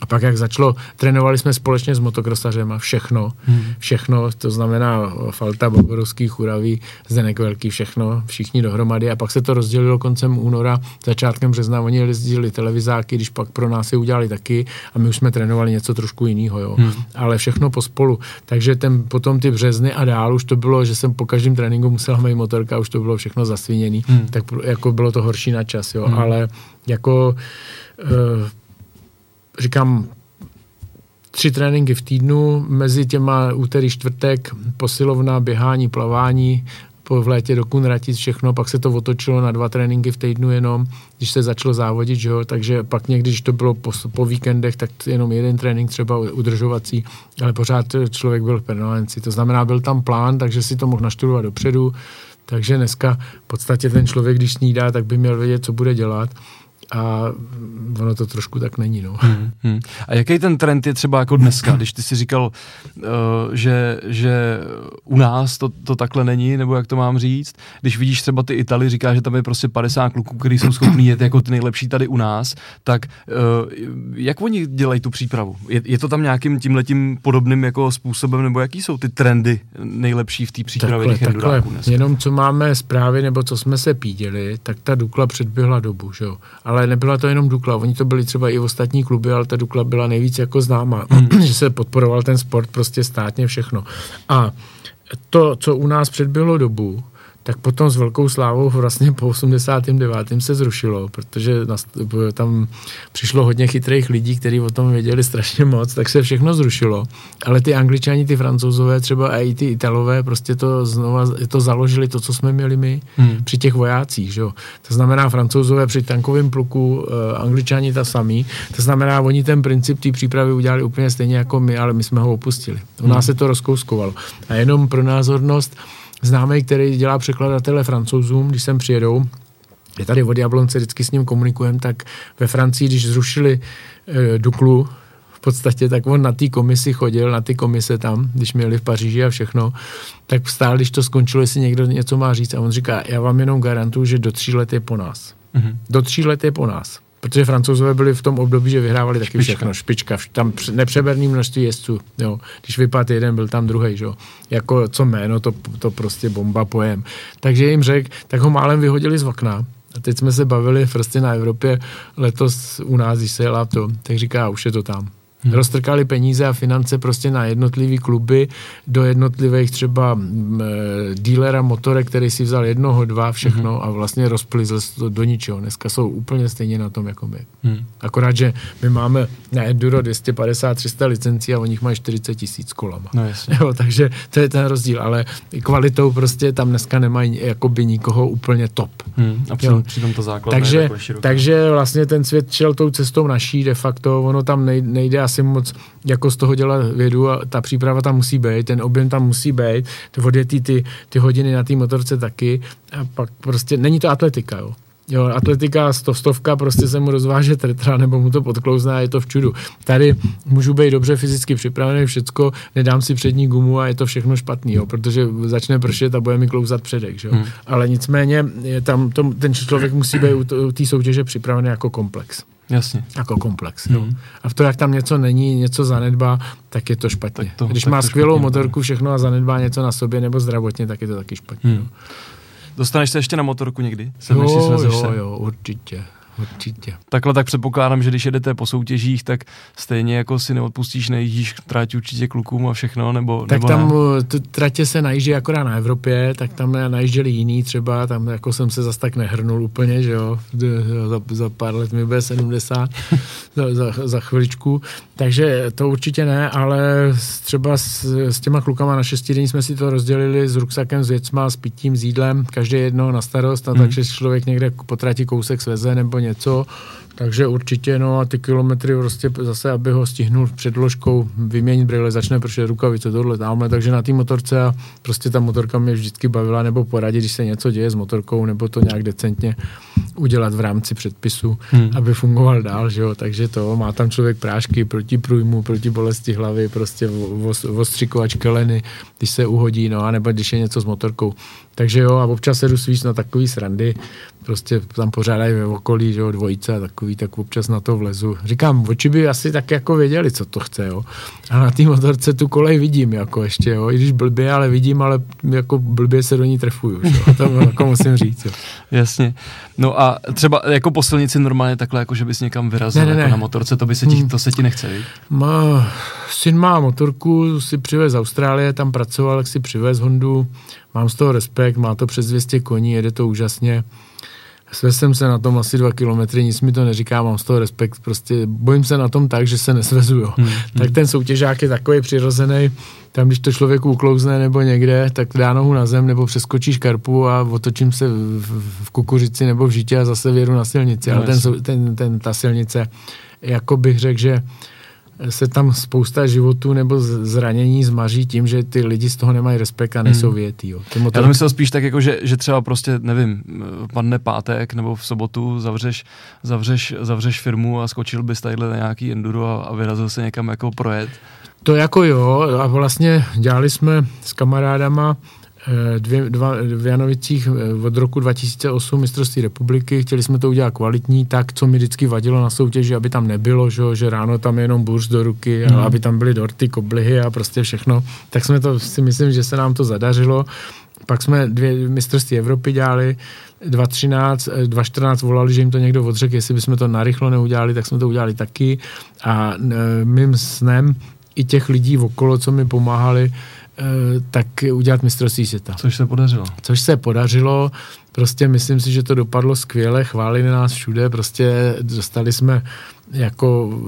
A pak jak začalo, trénovali jsme společně s motokrosařem a všechno, hmm. všechno, to znamená Falta, Bogorovský, Churaví, Zdenek Velký, všechno, všichni dohromady a pak se to rozdělilo koncem února, začátkem března, oni jezdili televizáky, když pak pro nás je udělali taky a my už jsme trénovali něco trošku jiného, jo. Hmm. ale všechno pospolu, takže ten, potom ty březny a dál už to bylo, že jsem po každém tréninku musel mít motorka, už to bylo všechno zasviněný, hmm. tak jako bylo to horší na čas, jo, hmm. ale jako uh, říkám, tři tréninky v týdnu, mezi těma úterý, čtvrtek, posilovna, běhání, plavání, po v létě do Kunratic všechno, pak se to otočilo na dva tréninky v týdnu jenom, když se začalo závodit, že jo, takže pak někdy, když to bylo po, po víkendech, tak jenom jeden trénink třeba udržovací, ale pořád člověk byl v permanenci, to znamená, byl tam plán, takže si to mohl naštudovat dopředu, takže dneska v podstatě ten člověk, když snídá, tak by měl vědět, co bude dělat a ono to trošku tak není. No. Hmm, hmm. A jaký ten trend je třeba jako dneska, když ty si říkal, uh, že, že u nás to, to takhle není, nebo jak to mám říct, když vidíš třeba ty Italy, říká, že tam je prostě 50 kluků, kteří jsou schopní jet jako ty nejlepší tady u nás, tak uh, jak oni dělají tu přípravu? Je, je to tam nějakým tímhletím podobným jako způsobem, nebo jaký jsou ty trendy nejlepší v té přípravě takhle, těch takhle. Jenom co máme zprávy, nebo co jsme se píděli, tak ta Dukla předběhla dobu, že jo? Ale ale nebyla to jenom Dukla, oni to byli třeba i ostatní kluby, ale ta Dukla byla nejvíc jako známa, hmm. (clears throat) že se podporoval ten sport prostě státně všechno. A to, co u nás předběhlo dobu, tak potom s velkou slávou (laughs) vlastně po 89. se zrušilo, protože tam přišlo hodně chytrých lidí, kteří o tom věděli strašně moc, tak se všechno zrušilo. Ale ty angličani, ty francouzové, třeba i ty italové, prostě to znova to založili, to, co jsme měli my hmm. při těch vojácích. Že jo? To znamená, francouzové při tankovém pluku, eh, angličani ta samý. To znamená, oni ten princip té přípravy udělali úplně stejně jako my, ale my jsme ho opustili. U nás hmm. se to rozkouskovalo. A jenom pro názornost, známý, který dělá překladatele francouzům, když sem přijedou, je tady od Jablonce, vždycky s ním komunikujeme, tak ve Francii, když zrušili e, Duklu, v podstatě, tak on na té komisi chodil, na ty komise tam, když měli v Paříži a všechno, tak vstál, když to skončilo, jestli někdo něco má říct a on říká, já vám jenom garantuju, že do tří let je po nás. Mm-hmm. Do tří let je po nás. Protože francouzové byli v tom období, že vyhrávali taky špička. všechno, špička, tam nepřeberný množství jezdců, jo. Když vypadl jeden, byl tam druhý, jo. Jako co jméno, to, to prostě bomba pojem. Takže jim řekl, tak ho málem vyhodili z okna, a teď jsme se bavili prostě na Evropě letos u nás, když se jela to, tak říká, už je to tam. Hmm. Roztrkali peníze a finance prostě na jednotlivý kluby, do jednotlivých třeba e, dílera motorek, který si vzal jednoho, dva, všechno hmm. a vlastně rozplizl to do ničeho. Dneska jsou úplně stejně na tom jako my. Hmm. Akorát, že my máme na Enduro 250-300 licencí a oni mají 40 tisíc kolama. No, jo, takže to je ten rozdíl, ale kvalitou prostě tam dneska nemají jakoby nikoho úplně top. Hmm. A přitom, přitom to takže, takže vlastně ten svět šel tou cestou naší de facto, ono tam nejde asi moc jako z toho dělat vědu a ta příprava tam musí být, ten objem tam musí být, odjetí ty, ty hodiny na té motorce taky a pak prostě není to atletika, jo. Jo, atletika, sto, stovka, prostě se mu rozváže tretra, nebo mu to podklouzne a je to v čudu. Tady můžu být dobře fyzicky připravený, všecko, nedám si přední gumu a je to všechno špatný, jo, protože začne pršet a bude mi klouzat předek, jo. Hmm. Ale nicméně je tam to, ten člověk musí být u té soutěže připravený jako komplex. Jasně. Jako komplex. Mm. Jo. A v to, jak tam něco není, něco zanedbá, tak je to špatně. to, Když má skvělou špatně, motorku, všechno a zanedbá něco na sobě nebo zdravotně, tak je to taky špatně. Mm. Dostaneš se ještě na motorku někdy? jo, jo, se? jo, určitě. Určitě. Takhle tak předpokládám, že když jedete po soutěžích, tak stejně jako si neodpustíš, nejíždíš trať určitě klukům a všechno, nebo Tak nebo tam ne? tu tratě se najíždí akorát na Evropě, tak tam najížděli jiný třeba, tam jako jsem se zas tak nehrnul úplně, že jo, za, za pár let mi bude 70, (laughs) za, za, za chviličku, takže to určitě ne, ale třeba s, s těma klukama na šestidenní jsme si to rozdělili s ruksakem, s věcma, s pitím, s jídlem, každý jedno na starost, a mm. takže člověk někde po trati kousek sveze nebo něco, něco, takže určitě, no a ty kilometry prostě zase, aby ho stihnul předložkou vyměnit brýle, začne pršet rukavice, tohle, tamhle, takže na té motorce a prostě ta motorka mě vždycky bavila, nebo poradit, když se něco děje s motorkou, nebo to nějak decentně udělat v rámci předpisu, hmm. aby fungoval dál, že jo, takže to, má tam člověk prášky proti průjmu, proti bolesti hlavy, prostě ostřikovač keleny, když se uhodí, no, a nebo když je něco s motorkou. Takže jo, a občas se jdu svíc na takový srandy, prostě tam pořádají ve okolí, že jo, dvojice a takový, tak občas na to vlezu. Říkám, oči by asi tak jako věděli, co to chce, jo. A na té motorce tu kolej vidím, jako ještě, jo, i když blbě, ale vidím, ale jako blbě se do ní trefuju, jo. To jako musím říct, jo. Jasně. No a třeba jako po silnici normálně takhle, jako že bys někam vyrazil ne, ne, ne. Jako na motorce, to by se ti, hmm. to se ti nechce, víc? Má, syn má motorku, si přivez z Austrálie, tam pracoval, jak si přivez Hondu, mám z toho respekt, má to přes 200 koní, jede to úžasně. Své jsem se na tom asi dva kilometry, nic mi to neříká, mám z toho respekt, prostě bojím se na tom tak, že se nesvezuju. Hmm, tak hmm. ten soutěžák je takový přirozený, tam když to člověk uklouzne nebo někde, tak dá nohu na zem nebo přeskočí karpu a otočím se v, v kukuřici nebo v žitě a zase věru na silnici. No, Ale ten, ten, ten, ta silnice, jako bych řekl, že se tam spousta životů nebo zranění zmaří tím, že ty lidi z toho nemají respekt a nejsou hmm. větý. Jo. Motor... Já to myslel spíš tak, jako, že, že třeba prostě, nevím, padne pátek nebo v sobotu zavřeš, zavřeš, zavřeš firmu a skočil bys tady na nějaký enduro a, a vyrazil se někam jako projet. To jako jo, a vlastně dělali jsme s kamarádama dvě, dva, v Janovicích eh, od roku 2008 mistrovství republiky. Chtěli jsme to udělat kvalitní, tak, co mi vždycky vadilo na soutěži, aby tam nebylo, že, že ráno tam je jenom burz do ruky, ale aby tam byly dorty, koblihy a prostě všechno. Tak jsme to si myslím, že se nám to zadařilo. Pak jsme dvě mistrovství Evropy dělali, 2013, 2014 eh, volali, že jim to někdo odřekl, jestli bychom to narychlo neudělali, tak jsme to udělali taky. A mým snem i těch lidí okolo, co mi pomáhali, tak udělat mistrovství světa. Což se podařilo. Což se podařilo, prostě myslím si, že to dopadlo skvěle, chválili nás všude, prostě dostali jsme jako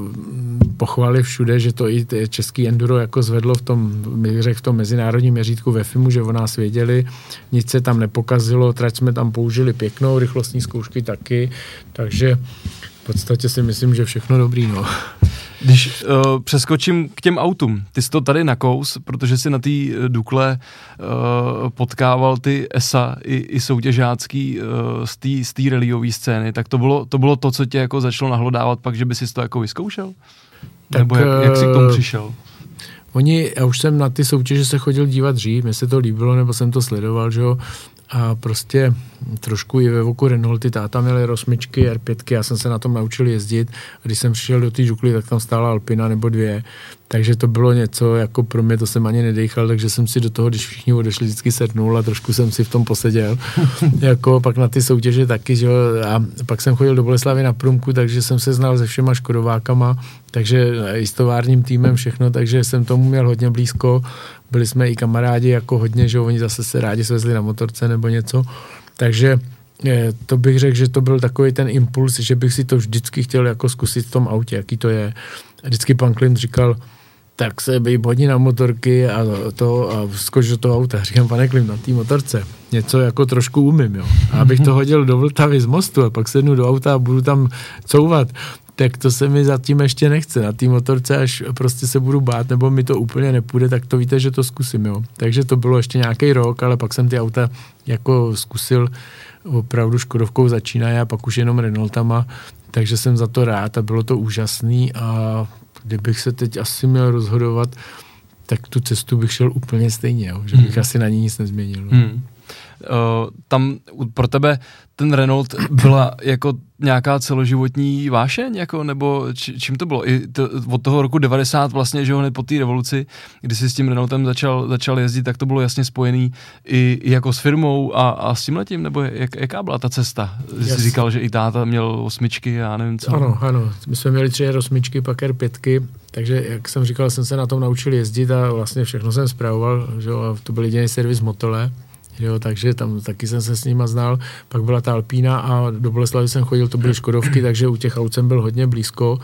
pochvali všude, že to i český enduro jako zvedlo v tom, řekl, v tom mezinárodním měřítku ve FIMu, že o nás věděli, nic se tam nepokazilo, trať jsme tam použili pěknou, rychlostní zkoušky taky, takže v podstatě si myslím, že všechno dobrý, no. Když uh, přeskočím k těm autům, ty jsi to tady nakous, protože si na té eh, Dukle uh, potkával ty ESA i, i soutěžácký uh, z té reliové scény, tak to bylo, to bylo to, co tě jako začalo nahlodávat pak, že by si to jako vyzkoušel? Tak, Nebo jak, jak jsi k tomu přišel? Oni, já už jsem na ty soutěže se chodil dívat dřív, mně se to líbilo, nebo jsem to sledoval, že jo, a prostě trošku i ve voku Renaulty, táta měl rozmičky, R5, já jsem se na tom naučil jezdit. A když jsem přišel do té žukly, tak tam stála Alpina nebo dvě. Takže to bylo něco, jako pro mě to jsem ani nedechal, takže jsem si do toho, když všichni odešli, vždycky sednul a trošku jsem si v tom poseděl. (laughs) jako pak na ty soutěže taky, že a pak jsem chodil do Boleslavy na průmku, takže jsem se znal se všema škodovákama, takže i s továrním týmem všechno, takže jsem tomu měl hodně blízko. Byli jsme i kamarádi jako hodně, že oni zase se rádi svezli na motorce nebo něco. Takže je, to bych řekl, že to byl takový ten impuls, že bych si to vždycky chtěl jako zkusit v tom autě, jaký to je. Vždycky pan Klimt říkal, tak se bij bodí na motorky a to a skoč do toho auta. Říkám, pane Klim, na té motorce něco jako trošku umím, jo. A abych to hodil do Vltavy z mostu a pak sednu do auta a budu tam couvat, tak to se mi zatím ještě nechce. Na té motorce, až prostě se budu bát, nebo mi to úplně nepůjde, tak to víte, že to zkusím, jo. Takže to bylo ještě nějaký rok, ale pak jsem ty auta jako zkusil opravdu Škodovkou začínají a pak už jenom Renaultama, takže jsem za to rád a bylo to úžasný a kdybych se teď asi měl rozhodovat, tak tu cestu bych šel úplně stejně, jo? že bych hmm. asi na ní nic nezměnil. No. Hmm. Uh, tam pro tebe ten Renault byla jako nějaká celoživotní vášeň, jako, nebo či, čím to bylo? I to, od toho roku 90 vlastně, že ho hned po té revoluci, kdy jsi s tím Renaultem začal, začal jezdit, tak to bylo jasně spojený i, i jako s firmou a, a s tím letím, nebo jak, jaká byla ta cesta? Jsi yes. říkal, že i táta měl osmičky a nevím co. Ano, ano. My jsme měli tři osmičky, pak R5, takže, jak jsem říkal, jsem se na tom naučil jezdit a vlastně všechno jsem zpravoval, že a to byl jediný servis Motole jo, takže tam taky jsem se s nima znal. Pak byla ta Alpína a do Boleslavy jsem chodil, to byly Škodovky, (clears throat) takže u těch aut jsem byl hodně blízko,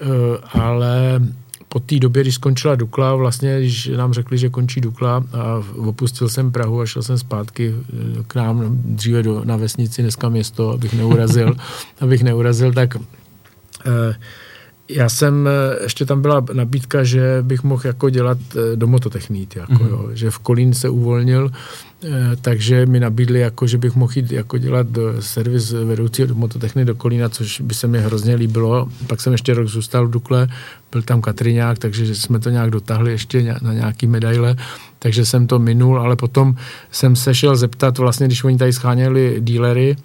eh, ale po té době, když skončila Dukla, vlastně, když nám řekli, že končí Dukla a opustil jsem Prahu a šel jsem zpátky eh, k nám dříve do, na vesnici, dneska město, abych neurazil, (laughs) abych neurazil, tak eh, já jsem, eh, ještě tam byla nabídka, že bych mohl jako dělat eh, do jako mm-hmm. jo, že v Kolín se uvolnil, eh, takže mi nabídli, jako, že bych mohl jít jako dělat do servis vedoucí do mototechny do Kolína, což by se mi hrozně líbilo. Pak jsem ještě rok zůstal v Dukle, byl tam Katriňák, takže jsme to nějak dotáhli ještě na nějaký medaile, takže jsem to minul, ale potom jsem se šel zeptat, vlastně když oni tady scháněli dílery,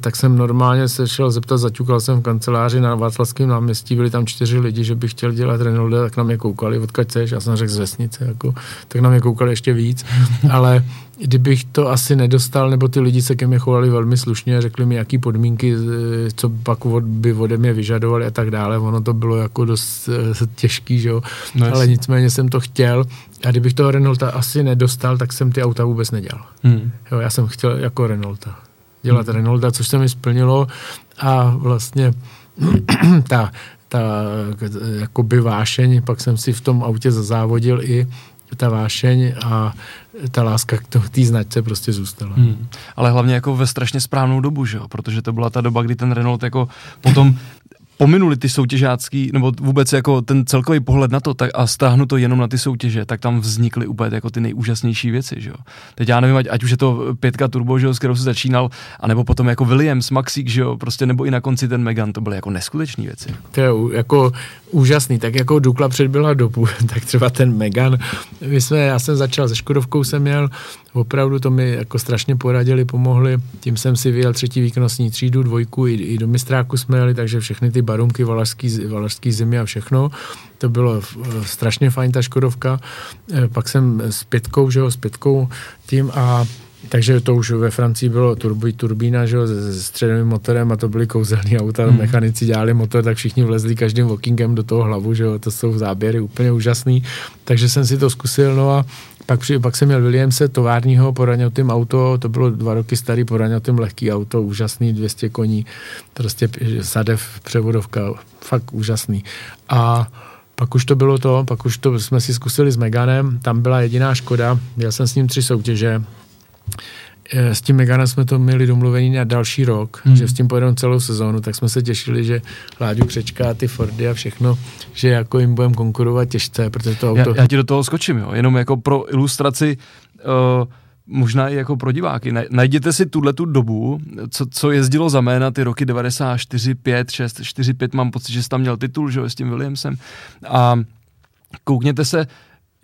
tak jsem normálně se šel zeptat, zaťukal jsem v kanceláři na Václavském náměstí, byli tam čtyři lidi, že bych chtěl dělat Renaulta, tak na mě koukali, odkud chceš, já jsem řekl z vesnice, jako, tak na mě koukali ještě víc, (laughs) ale kdybych to asi nedostal, nebo ty lidi se ke mně chovali velmi slušně a řekli mi, jaký podmínky, eh, co pak by ode mě vyžadovali a tak dále, ono to bylo jako dost eh, těžký, že jo, no ale nicméně jsem to chtěl a kdybych toho Renaulta asi nedostal, tak jsem ty auta vůbec nedělal. Hmm. Jo, já jsem chtěl jako Renaulta dělat. Renaulta, což se mi splnilo a vlastně (clears throat) ta, ta jakoby vášeň, pak jsem si v tom autě zazávodil i ta vášeň a ta láska k té značce prostě zůstala. Hmm. Ale hlavně jako ve strašně správnou dobu, že jo? protože to byla ta doba, kdy ten Renault jako potom pominuli ty soutěžácký, nebo vůbec jako ten celkový pohled na to tak, a stáhnu to jenom na ty soutěže, tak tam vznikly úplně jako ty nejúžasnější věci, že jo. Teď já nevím, ať, ať už je to pětka turbo, že jo, s kterou se začínal, anebo potom jako Williams, Maxík, že jo, prostě nebo i na konci ten Megan, to byly jako neskutečné věci. To je jako úžasný, tak jako Dukla předbyla dobu, (laughs) tak třeba ten Megan, my jsme, já jsem začal se Škodovkou, jsem měl, opravdu to mi jako strašně poradili, pomohli, tím jsem si vyjel třetí výkonnostní třídu, dvojku, i, i do mistráku jsme jeli, takže všechny ty barunky, valašský, valašský zimy a všechno, to bylo strašně fajn ta Škodovka, e, pak jsem s pětkou, že jo, s pětkou tím a takže to už ve Francii bylo turbo, turbína, že jo, se středovým motorem a to byly kouzelný auta, hmm. mechanici dělali motor, tak všichni vlezli každým walkingem do toho hlavu, že jo, to jsou záběry úplně úžasný, takže jsem si to zkusil, no a pak, při, pak jsem měl Williamse továrního poraňotým auto, to bylo dva roky starý poraňotým lehký auto, úžasný, 200 koní, prostě sadev, převodovka, fakt úžasný. A pak už to bylo to, pak už to jsme si zkusili s Meganem, tam byla jediná škoda, měl jsem s ním tři soutěže, s tím Meganem jsme to měli domluvený na další rok, hmm. že s tím pojedeme celou sezónu, tak jsme se těšili, že Láďu přečká ty Fordy a všechno, že jako jim budeme konkurovat těžce, protože to auto... Já, já ti do toho skočím, jo, jenom jako pro ilustraci, uh, možná i jako pro diváky. Najděte si tuhle tu dobu, co, co jezdilo za jména ty roky 94, 5, 6, 4, 5, mám pocit, že jsi tam měl titul, že jo, s tím Williamsem. A koukněte se,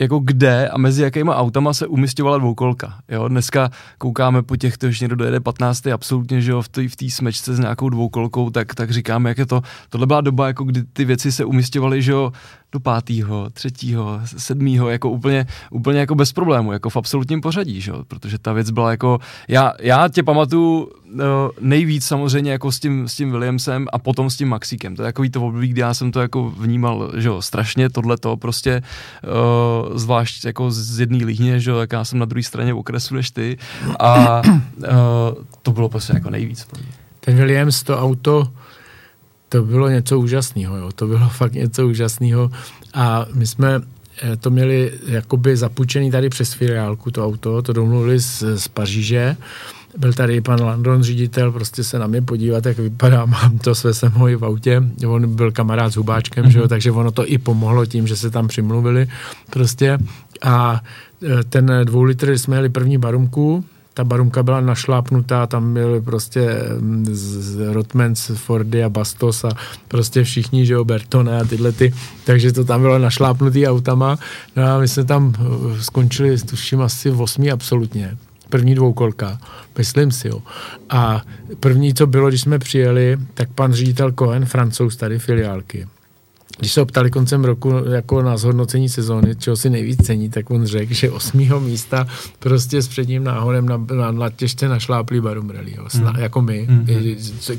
jako kde a mezi jakýma autama se umistovala dvoukolka. Jo? Dneska koukáme po těch, když někdo dojede 15. absolutně, že jo, v té v smečce s nějakou dvoukolkou, tak, tak říkáme, jak je to. Tohle byla doba, jako kdy ty věci se umistovaly, že jo, do pátého, třetího, sedmého, jako úplně, úplně jako bez problému, jako v absolutním pořadí, že? protože ta věc byla jako, já, já tě pamatuju no, nejvíc samozřejmě jako s tím, s tím Williamsem a potom s tím Maxíkem, to je takový to období, kdy já jsem to jako vnímal, že jo, strašně tohleto prostě, uh, zvlášť jako z jedné líhně, že jo, jak já jsem na druhé straně okresu než ty a uh, to bylo prostě jako nejvíc. Ten Williams, to auto, to bylo něco úžasného, jo. to bylo (laughs) fakt něco úžasného a my jsme eh, to měli jakoby zapůjčený tady přes filiálku to auto, to domluvili z, z Paříže, byl tady pan Landon, ředitel, prostě se na mě podívat, jak vypadá, (laughs) mám to své sem v autě, on byl kamarád s Hubáčkem, mm-hmm. že jo, mhm. takže ono to i pomohlo tím, že se tam přimluvili prostě a eh, ten dvou litr jsme jeli první barumku, ta barumka byla našlápnutá, tam byly prostě mm, z Rotmans, Fordy a Bastos a prostě všichni, že jo, Bertone a tyhle ty, takže to tam bylo našlápnutý autama. No a my jsme tam eh, skončili, tuším, asi v osmi absolutně první dvoukolka, myslím si, jo. A první, co bylo, když jsme přijeli, tak pan ředitel Cohen, francouz tady filiálky, když se ptali koncem roku jako na zhodnocení sezóny, čeho si nejvíc cení, tak on řekl, že osmýho místa prostě s předním náhodem na, na, na těžce našláplý Barum Rally, jo, mm. jako my, mm.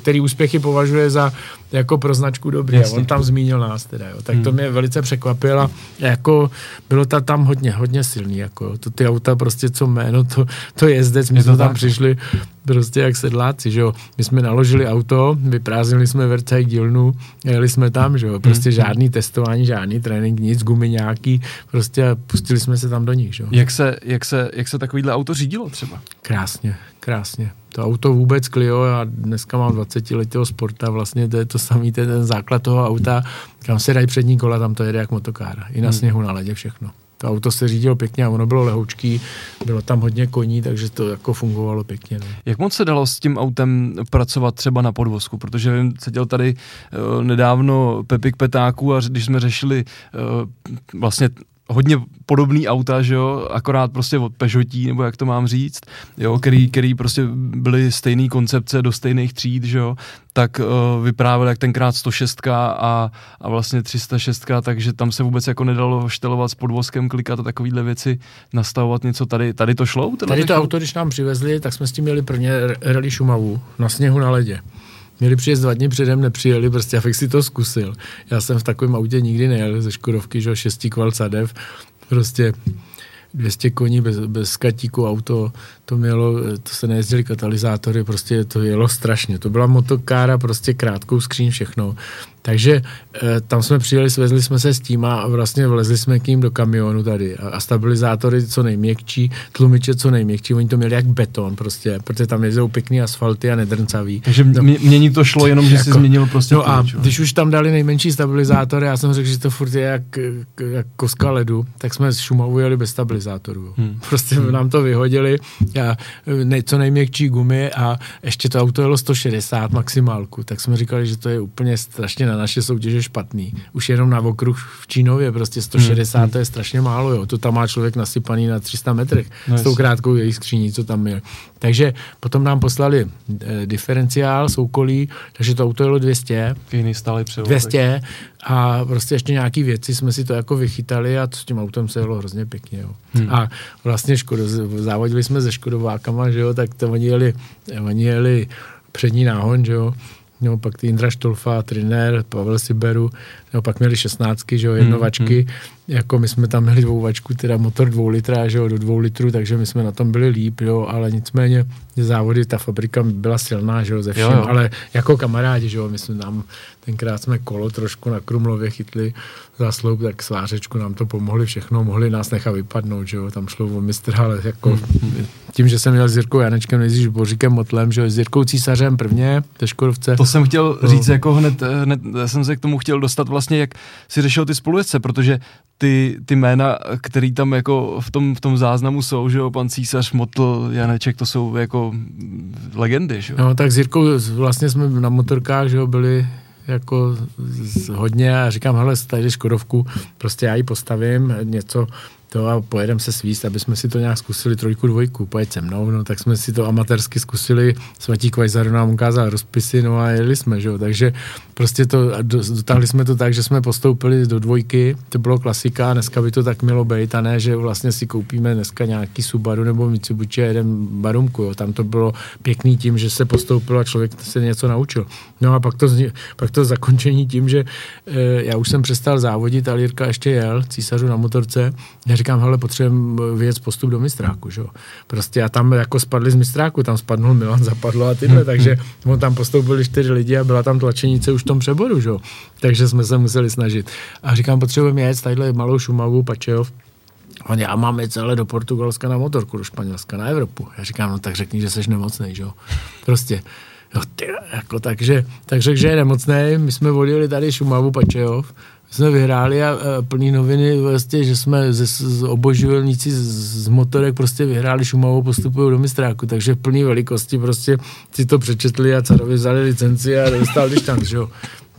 který úspěchy považuje za jako pro značku dobrý Jasně. a on tam zmínil nás teda, jo. tak mm. to mě velice překvapilo a jako bylo to tam hodně, hodně silný, jako to ty auta prostě co jméno, to, to jezdec, my jsme tam tak. přišli prostě jak sedláci, že jo. My jsme naložili auto, vyprázdnili jsme Vercaj dílnu, jeli jsme tam, že jo. Prostě mm. žádný testování, žádný trénink, nic, gumy nějaký, prostě pustili jsme se tam do nich, že jo. Jak se, jak se, jak se takovýhle auto řídilo třeba? Krásně, krásně. To auto vůbec Clio, já dneska mám 20 letého sporta, vlastně to je to samý, ten, ten základ toho auta, kam se dají přední kola, tam to jede jak motokár. I na hmm. sněhu, na ledě, všechno to auto se řídilo pěkně a ono bylo lehoučký, bylo tam hodně koní, takže to jako fungovalo pěkně. Ne? Jak moc se dalo s tím autem pracovat třeba na podvozku? Protože vím, seděl tady uh, nedávno Pepik Petáků a když jsme řešili uh, vlastně hodně podobný auta, že jo, akorát prostě od Peugeotí, nebo jak to mám říct, jo, který, který prostě byly stejné koncepce do stejných tříd, že jo, tak uh, vyprávěl jak tenkrát 106 a, a vlastně 306, takže tam se vůbec jako nedalo štelovat s podvozkem, klikat a takovýhle věci, nastavovat něco tady. Tady to šlo? Tady to auto, když nám přivezli, tak jsme s tím měli prvně rally Šumavu na sněhu na ledě měli přijet dva dny předem, nepřijeli, prostě abych si to zkusil. Já jsem v takovém autě nikdy nejel ze Škodovky, že šestí kval sadev, prostě 200 koní bez, bez katíku auto, to mělo, to se nejezdili katalyzátory, prostě to jelo strašně. To byla motokára, prostě krátkou skříň, všechno. Takže e, tam jsme přijeli, svezli jsme se s tím a vlastně vlezli jsme k ním do kamionu tady a, a stabilizátory co nejměkčí, tlumiče co nejměkčí, oni to měli jak beton prostě, protože tam jezdou pěkný asfalty a nedrncavý. Takže no, mění to šlo jenom, že jako, si změnil prostě No a když už tam dali nejmenší stabilizátory, já jsem řekl, že to furt je jak, jak koska ledu, tak jsme z jeli bez stabilizátorů. Hmm. Prostě hmm. nám to vyhodili, a ne, co nejměkčí gumy a ještě to auto jelo 160 maximálku, tak jsme říkali, že to je úplně strašně na naše soutěže špatný. Už jenom na okruh v Čínově, prostě 160 hmm. to je strašně málo, jo. To tam má člověk nasypaný na 300 metrech no, s tou krátkou jejich skříní, co tam je. Takže potom nám poslali eh, diferenciál, soukolí, takže to auto jelo 200. Jiný stále 200 a prostě ještě nějaký věci jsme si to jako vychytali a s tím autem se jelo hrozně pěkně. Jo. Hmm. A vlastně škodo, závodili jsme se Škodovákama, že jo, tak to oni jeli, oni jeli přední náhon, že jo, No, pak ty Indra Štolfa, trenér, Pavel Siberu, no, pak měli šestnáctky, že jo, jednovačky, hmm, hmm jako my jsme tam měli dvouvačku, teda motor dvou litra, že jo, do dvou litrů, takže my jsme na tom byli líp, jo, ale nicméně závody, ta fabrika byla silná, že jo, ze všem, jo, jo. ale jako kamarádi, že jo, my jsme tam, tenkrát jsme kolo trošku na Krumlově chytli za sloup, tak svářečku nám to pomohli všechno, mohli nás nechat vypadnout, že jo, tam šlo o mistra, ale jako hmm. tím, že jsem měl s Jirkou Janečkem, nejdřív Boříkem Motlem, že jo, s Jirkou Císařem prvně, ve Škodovce. To jsem chtěl no. říct, jako hned, hned jsem se k tomu chtěl dostat vlastně, jak si řešil ty spolujezdce, protože ty, ty jména, který tam jako v tom, v tom záznamu jsou, že jo, pan císař, Motl, Janeček, to jsou jako legendy, že jo. No, tak s Jirkou vlastně jsme na motorkách, že jo, byli jako hodně a říkám, hele, tady Škodovku, prostě já ji postavím, něco to a pojedeme se svíst, aby jsme si to nějak zkusili trojku, dvojku, pojď se mnou, no tak jsme si to amatérsky zkusili, svatí Kvajzar nám ukázal rozpisy, no a jeli jsme, že jo, takže prostě to, dotáhli jsme to tak, že jsme postoupili do dvojky, to bylo klasika, dneska by to tak mělo být a ne, že vlastně si koupíme dneska nějaký Subaru nebo Mitsubishi a jeden Barumku, jo, tam to bylo pěkný tím, že se postoupilo a člověk se něco naučil. No a pak to, pak to zakončení tím, že e, já už jsem přestal závodit a Jirka ještě jel, císařu na motorce, já říkám, hele, potřebujeme věc postup do mistráku, že? Prostě a tam jako spadli z mistráku, tam spadnul Milan (laughs) Zapadlo a tyhle, takže on tam postoupili čtyři lidi a byla tam tlačenice už v tom přeboru, že? Takže jsme se museli snažit. A říkám, potřebujeme jet tadyhle malou Šumavu, Pačejov, On, já mám jet celé do Portugalska na motorku, do Španělska, na Evropu. Já říkám, no tak řekni, že jsi nemocný, že jo. Prostě. Jo, ty, jako, takže, tak řekl, že je nemocný. My jsme vodili tady Šumavu, Pačejov jsme vyhráli a, plný noviny, vlastně, že jsme ze, z oboživelníci z, z, motorek prostě vyhráli Šumavou, postupují do mistráku, takže plný velikosti prostě si to přečetli a carovi vzali licenci a dostal distanc, že jo.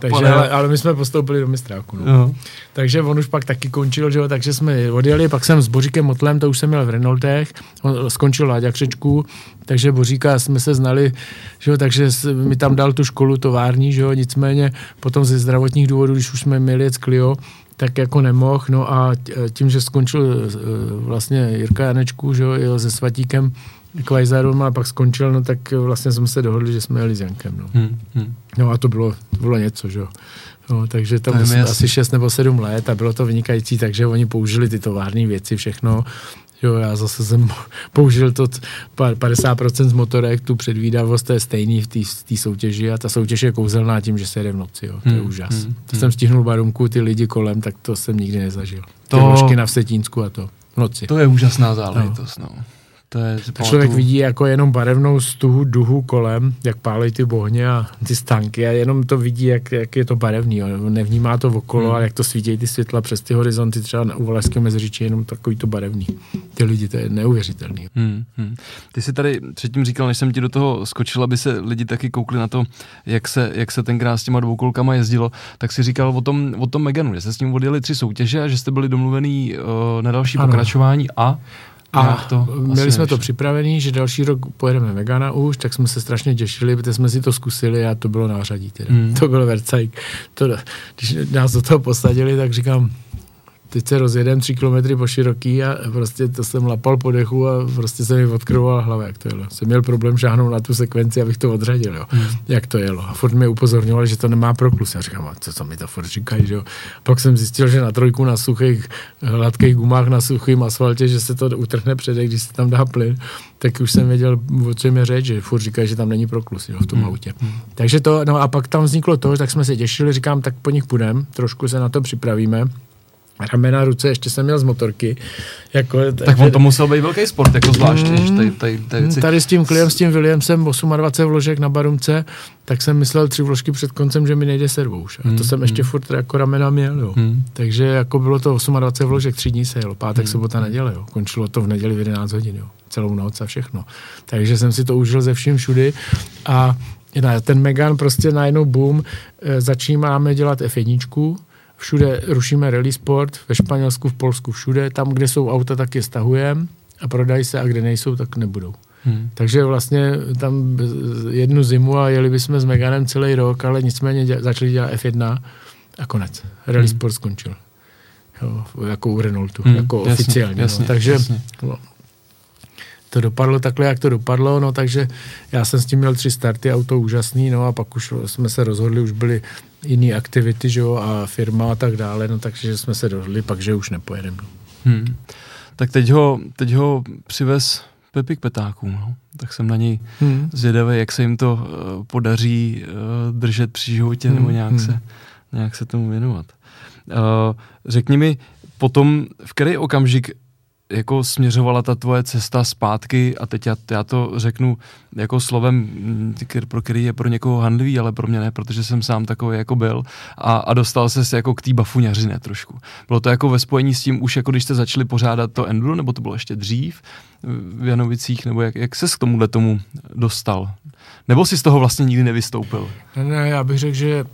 Takže, ale, ale my jsme postoupili do mistráku. No. Takže on už pak taky končil, že jo, takže jsme odjeli, pak jsem s Boříkem Motlem, to už jsem měl v Renaultech, on skončil Láďa Křečku, takže Boříka jsme se znali, že jo, takže mi tam dal tu školu tovární, že jo, nicméně potom ze zdravotních důvodů, když už jsme měli jet Clio, tak jako nemohl, no a tím, že skončil e, vlastně Jirka Janečku, že jo, se Svatíkem, Kvajzarům a pak skončil, no tak vlastně jsme se dohodli, že jsme jeli s Jankem. No, hmm, hmm. no a to bylo, to bylo něco, že jo. No, takže to bylo asi 6 nebo 7 let a bylo to vynikající, takže oni použili ty tovární věci, všechno. Jo, já zase jsem (laughs) použil to 50% z motorek, tu předvídavost, to je stejný v té soutěži a ta soutěž je kouzelná tím, že se jede v noci, jo. to je hmm, úžas. Hmm, to hmm. jsem stihnul barunku, ty lidi kolem, tak to jsem nikdy nezažil. To... Ty na Vsetínsku a to v noci. To je úžasná záležitost, no. no. To je, to člověk vidí jako jenom barevnou stuhu duhu kolem, jak pálí ty bohně a ty stanky a jenom to vidí, jak, jak je to barevný. Jo. Nevnímá to okolo, hmm. ale jak to svítí ty světla přes ty horizonty, třeba na Uvalaském meziříčí, jenom takový to barevný. Ty lidi, to je neuvěřitelný. Hmm. Hmm. Ty jsi tady předtím říkal, než jsem ti do toho skočil, aby se lidi taky koukli na to, jak se, jak se tenkrát s těma dvoukolkama jezdilo, tak si říkal o tom, o tom Meganu, že jste s ním odjeli tři soutěže a že jste byli domluvený uh, na další ano. pokračování a a to měli jsme to připravený, že další rok pojedeme Megana už, tak jsme se strašně těšili, protože jsme si to zkusili a to bylo nářadí. Teda. Mm. To byl Vercajk. To, když nás do toho posadili, tak říkám, teď se rozjedem tři kilometry po široký a prostě to jsem lapal po dechu a prostě se mi odkroval hlava, jak to jelo. Jsem měl problém žáhnout na tu sekvenci, abych to odřadil, jo. Hmm. jak to jelo. A furt mě upozorňoval, že to nemá proklus. Já říkám, co, co mi to furt říkají, že jo. Pak jsem zjistil, že na trojku na suchých, hladkých gumách na suchém asfaltě, že se to utrhne předek, když se tam dá plyn, tak už jsem věděl, o čem je řeč, že furt říkají, že tam není proklus jo, v tom hmm. autě. Hmm. Takže to, no a pak tam vzniklo to, tak jsme se těšili, říkám, tak po nich půjdeme, trošku se na to připravíme ramena, ruce, ještě jsem měl z motorky. Jako, tak on to musel být velký sport, jako zvlášť. Mm, tady, tady, tady, tady, s tím Kliem, s tím Williamsem 28 vložek na barumce, tak jsem myslel tři vložky před koncem, že mi nejde servo už. A to mm, jsem mm. ještě furt jako ramena měl. Jo. Mm. Takže jako bylo to 28 vložek, tři dní se jelo, pátek, mm. sobota, neděle. Jo. Končilo to v neděli v 11 hodin. Jo. Celou noc a všechno. Takže jsem si to užil ze vším všudy a ten Megan prostě najednou boom, e, začínáme dělat F1, všude rušíme rally sport, ve Španělsku, v Polsku, všude, tam, kde jsou auta, tak je stahujeme a prodají se a kde nejsou, tak nebudou. Hmm. Takže vlastně tam jednu zimu a jeli bychom s Meganem celý rok, ale nicméně děla, začali dělat F1 a konec. Rally hmm. sport skončil. Jo, jako u Renaultu, hmm. jako jasně, oficiálně. Jasně, no. Takže jasně. No, to dopadlo takhle, jak to dopadlo, no takže já jsem s tím měl tři starty, auto úžasný, no a pak už jsme se rozhodli, už byly jiné aktivity, že jo, a firma a tak dále, no takže jsme se dohodli pak, že už nepojedeme. No. Hmm. Tak teď ho, teď ho přivez Pepik Petáků, no. tak jsem na něj hmm. zvědavý, jak se jim to uh, podaří uh, držet při životě hmm. nebo nějak, hmm. se, nějak se tomu věnovat. Uh, řekni mi potom, v který okamžik jako směřovala ta tvoje cesta zpátky a teď já, já to řeknu jako slovem, pro který je pro někoho handlivý, ale pro mě ne, protože jsem sám takový jako byl a, a dostal se jako k té bafuňařině trošku. Bylo to jako ve spojení s tím už jako když jste začali pořádat to enduro, nebo to bylo ještě dřív v Janovicích, nebo jak, jak se k tomuhle tomu dostal? Nebo si z toho vlastně nikdy nevystoupil? Ne, ne, já bych řekl, že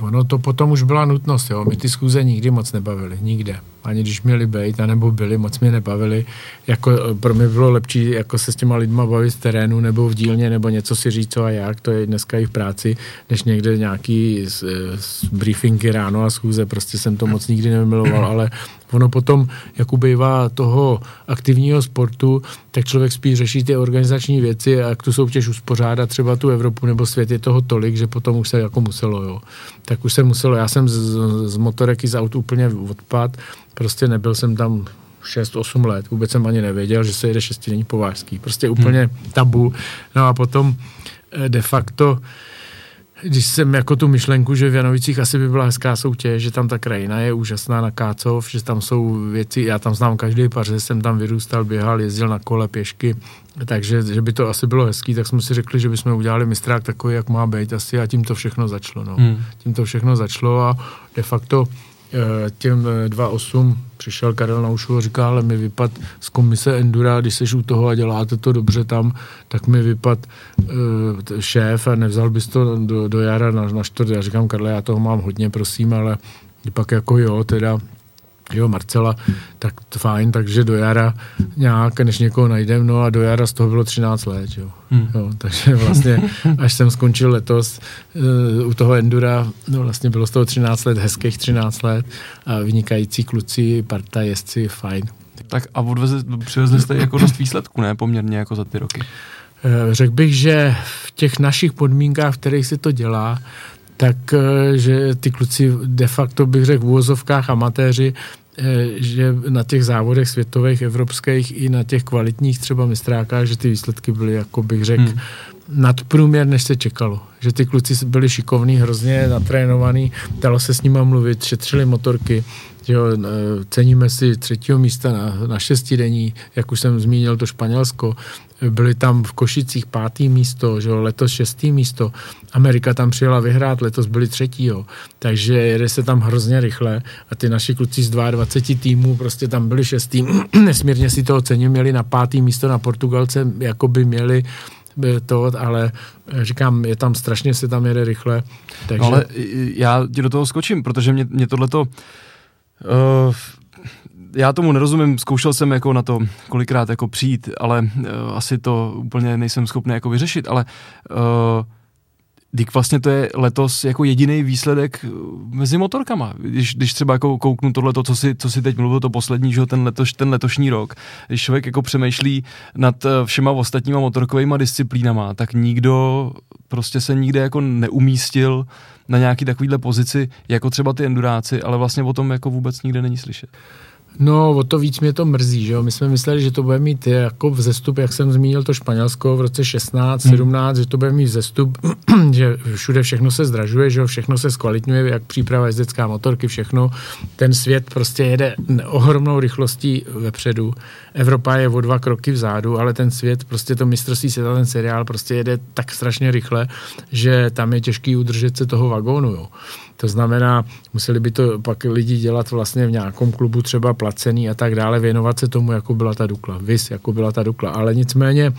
ono to potom už byla nutnost, jo. My ty schůze nikdy moc nebavili, nikde ani když měli být, anebo byli, moc mě nebavili. Jako, eh, pro mě bylo lepší jako se s těma lidma bavit z terénu nebo v dílně, nebo něco si říct, co a jak, to je dneska i v práci, než někde nějaký z, z briefingy ráno a schůze, prostě jsem to moc nikdy nemiloval, ale ono potom, jak ubývá toho aktivního sportu, tak člověk spíš řeší ty organizační věci a jak tu soutěž uspořádat třeba tu Evropu nebo svět je toho tolik, že potom už se jako muselo, jo. Tak už se muselo. Já jsem z, z motorek i z aut úplně odpad, Prostě nebyl jsem tam 6-8 let, vůbec jsem ani nevěděl, že se jede šestidenní povážský. Prostě úplně hmm. tabu. No a potom eh, de facto když jsem jako tu myšlenku, že v Janovicích asi by byla hezká soutěž, že tam ta krajina je úžasná na Kácov, že tam jsou věci, já tam znám každý paře, jsem tam vyrůstal, běhal, jezdil na kole pěšky, takže že by to asi bylo hezký, tak jsme si řekli, že bychom udělali mistrák takový, jak má být asi a tím to všechno začalo. No. Hmm. Tím to všechno začalo a de facto těm 2.8 přišel Karel Naušu a říká, ale mi vypad z komise Endura, když seš u toho a děláte to dobře tam, tak mi vypad uh, šéf a nevzal bys to do, do jara na, na čtvrt. Já říkám, Karle, já toho mám hodně, prosím, ale pak jako jo, teda jo, Marcela, tak to fajn, takže do jara nějak, než někoho najdem, no a do jara z toho bylo 13 let, jo. Hmm. jo takže vlastně, až jsem skončil letos uh, u toho Endura, no vlastně bylo z toho 13 let, hezkých 13 let a vynikající kluci, parta, jezdci, fajn. Tak a odveze, přivezli jste jako dost výsledků, ne, poměrně jako za ty roky? Eh, řekl bych, že v těch našich podmínkách, v kterých se to dělá, tak eh, že ty kluci de facto bych řekl v úvozovkách amatéři, že na těch závodech světových, evropských i na těch kvalitních třeba mistrákách, že ty výsledky byly, jako bych řekl, hmm. Nadprůměr, než se čekalo. Že ty kluci byli šikovní, hrozně natrénovaní, dalo se s nimi mluvit, šetřili motorky, jo, eh, ceníme si třetího místa na, na šestidení, jak už jsem zmínil to Španělsko, byli tam v Košicích pátý místo, že jo, letos šestý místo. Amerika tam přijela vyhrát, letos byli třetí, jo. takže jede se tam hrozně rychle a ty naši kluci z 22 týmů prostě tam byli šestý. (clears throat) Nesmírně si to cením, měli na pátý místo na Portugalce, jako by měli to, ale říkám, je tam strašně se tam jede rychle. Takže... No ale já ti do toho skočím, protože mě, mě tohleto uh, já tomu nerozumím, zkoušel jsem jako na to kolikrát jako přijít, ale uh, asi to úplně nejsem schopný jako vyřešit, ale uh, Dík vlastně to je letos jako jediný výsledek mezi motorkama. Když, když třeba jako kouknu tohle, co si, co si teď mluvil, to poslední, že ten, letoš, ten letošní rok, když člověk jako přemýšlí nad všema ostatníma motorkovými disciplínama, tak nikdo prostě se nikde jako neumístil na nějaký takovýhle pozici, jako třeba ty enduráci, ale vlastně o tom jako vůbec nikde není slyšet. No, o to víc mě to mrzí, že jo? My jsme mysleli, že to bude mít jako vzestup, jak jsem zmínil to Španělsko v roce 16, hmm. 17, že to bude mít vzestup, (clears throat) že všude všechno se zdražuje, že jo? Všechno se zkvalitňuje, jak příprava jezdecká motorky, všechno. Ten svět prostě jede ohromnou rychlostí vepředu. Evropa je o dva kroky vzadu, ale ten svět, prostě to mistrovství světa, ten seriál prostě jede tak strašně rychle, že tam je těžký udržet se toho vagónu, jo. To znamená, museli by to pak lidi dělat vlastně v nějakém klubu třeba placený a tak dále, věnovat se tomu, jako byla ta Dukla, vys, jako byla ta Dukla. Ale nicméně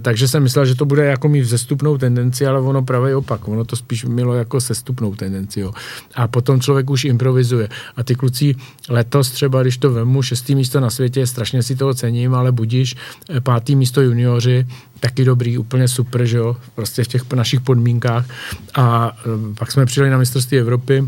takže jsem myslel, že to bude jako mít vzestupnou tendenci, ale ono pravý opak. Ono to spíš mělo jako sestupnou tendenci. Jo. A potom člověk už improvizuje. A ty kluci letos třeba, když to vemu, šestý místo na světě, strašně si toho cením, ale budíš e, pátý místo junioři, taky dobrý, úplně super, že jo, prostě v těch našich podmínkách. A e, pak jsme přijeli na mistrovství Evropy,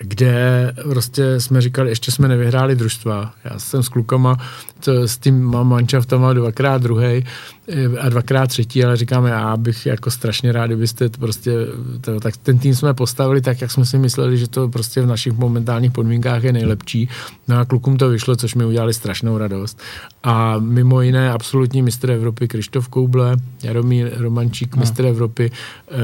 kde prostě jsme říkali, ještě jsme nevyhráli družstva. Já jsem s klukama, to, s tím mám manšaftama dvakrát druhý Eh, a dvakrát třetí, ale říkáme, já bych jako strašně rád, kdybyste prostě, to, tak ten tým jsme postavili tak, jak jsme si mysleli, že to prostě v našich momentálních podmínkách je nejlepší. No a klukům to vyšlo, což mi udělali strašnou radost. A mimo jiné absolutní mistr Evropy Krištof Kouble, Jaromír Romančík, no. mistr Evropy, eh,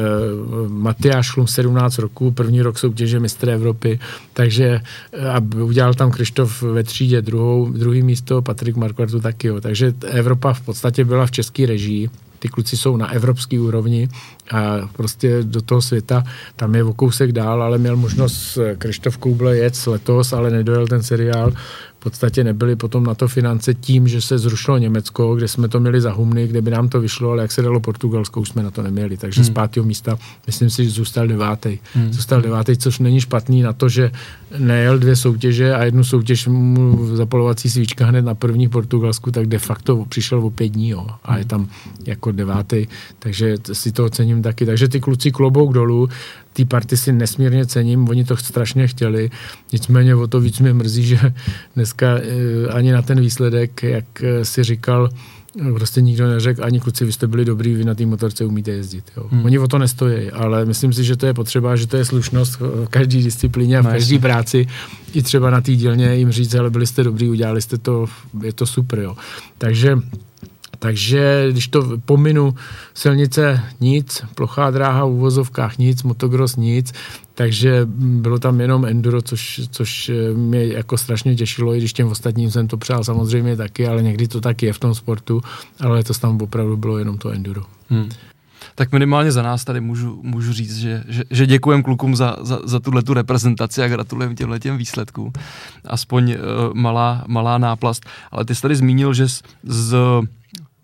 Matyáš Šlum 17 roků, první rok soutěže mistr Evropy, takže eh, a udělal tam Krištof ve třídě druhou, druhý místo, Patrik Markvartu taky, jo. takže Evropa v podstatě byla v České český režii. Ty kluci jsou na evropské úrovni a prostě do toho světa, tam je o kousek dál, ale měl možnost Krištof Kouble jet letos, ale nedojel ten seriál podstatě nebyly potom na to finance tím, že se zrušilo Německo, kde jsme to měli za humny, kde by nám to vyšlo, ale jak se dalo Portugalsko, už jsme na to neměli. Takže hmm. z pátého místa, myslím si, že zůstal devátý. Hmm. Zůstal devátý, což není špatný na to, že nejel dvě soutěže a jednu soutěž mu zapalovací svíčka hned na první Portugalsku, tak de facto přišel o pět dní jo, a je tam jako devátý, takže si to ocením taky. Takže ty kluci klobouk dolů, ty party si nesmírně cením, oni to strašně chtěli, nicméně o to víc mě mrzí, že dneska eh, ani na ten výsledek, jak eh, si říkal, prostě nikdo neřekl, ani kluci, vy jste byli dobrý, vy na té motorce umíte jezdit. Jo. Hmm. Oni o to nestojí, ale myslím si, že to je potřeba, že to je slušnost v každé disciplíně a v no, každé práci. I třeba na té dílně jim říct, ale byli jste dobrý, udělali jste to, je to super. Jo. Takže takže když to pominu, silnice nic, plochá dráha v uvozovkách nic, motocross nic, takže bylo tam jenom enduro, což, což mě jako strašně těšilo, i když těm ostatním jsem to přál samozřejmě taky, ale někdy to tak je v tom sportu, ale to tam opravdu bylo jenom to enduro. Hmm. Tak minimálně za nás tady můžu, můžu říct, že, že, že děkujem klukům za, za, za tuhle tu reprezentaci a gratulujem těmhle těm výsledkům. Aspoň uh, malá, malá náplast. Ale ty jsi tady zmínil, že z, z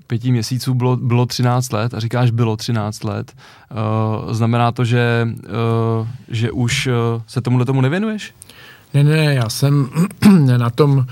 pěti měsíců bylo, bylo 13 let a říkáš bylo 13 let. Uh, znamená to, že, uh, že už uh, se tomuhle tomu nevěnuješ? Ne, ne, já jsem (clears throat) na tom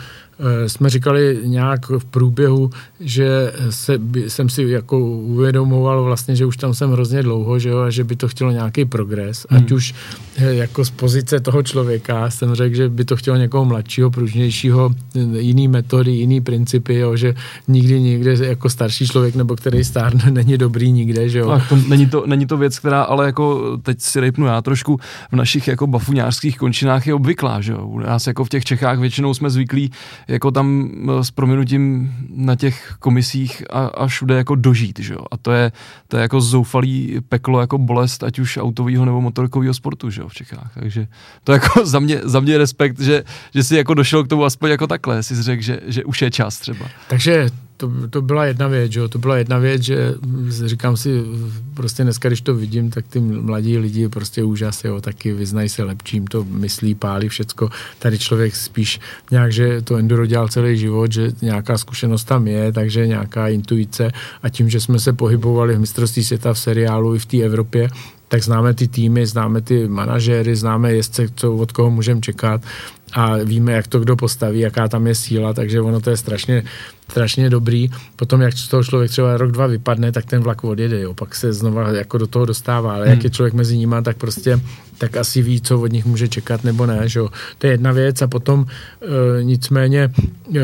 jsme říkali nějak v průběhu, že se, by, jsem si jako uvědomoval vlastně, že už tam jsem hrozně dlouho, že jo, a že by to chtělo nějaký progres, hmm. ať už eh, jako z pozice toho člověka jsem řekl, že by to chtělo někoho mladšího, pružnějšího, jiný metody, jiný principy, jo, že nikdy nikde jako starší člověk nebo který stárne (laughs) není dobrý nikde, že jo. Tak to, není, to, není to věc, která ale jako teď si rejpnu já trošku v našich jako bafuňářských končinách je obvyklá, že jo. U nás jako v těch Čechách většinou jsme zvyklí jako tam eh, s prominutím na těch komisích a, a všude jako dožít, že jo. A to je, to je jako zoufalý peklo, jako bolest, ať už autového nebo motorkového sportu, že jo, v Čechách. Takže to jako (laughs) za mě, za mě respekt, že, že si jako došel k tomu aspoň jako takhle, si řekl, že, že už je čas třeba. Takže to, to byla jedna věc, jo? to byla jedna věc, že říkám si, prostě dneska, když to vidím, tak ty mladí lidi prostě úžas, jo, taky vyznají se lepším, to myslí, pálí všecko. Tady člověk spíš nějak, že to enduro dělal celý život, že nějaká zkušenost tam je, takže nějaká intuice a tím, že jsme se pohybovali v mistrovství světa v seriálu i v té Evropě, tak známe ty týmy, známe ty manažéry, známe jezdce, co od koho můžeme čekat a víme, jak to kdo postaví, jaká tam je síla, takže ono to je strašně, strašně dobrý. Potom, jak z toho člověk třeba rok, dva vypadne, tak ten vlak odjede, jo. pak se znova jako do toho dostává, ale hmm. jak je člověk mezi nimi, tak prostě tak asi ví, co od nich může čekat nebo ne. Že. To je jedna věc a potom e, nicméně e,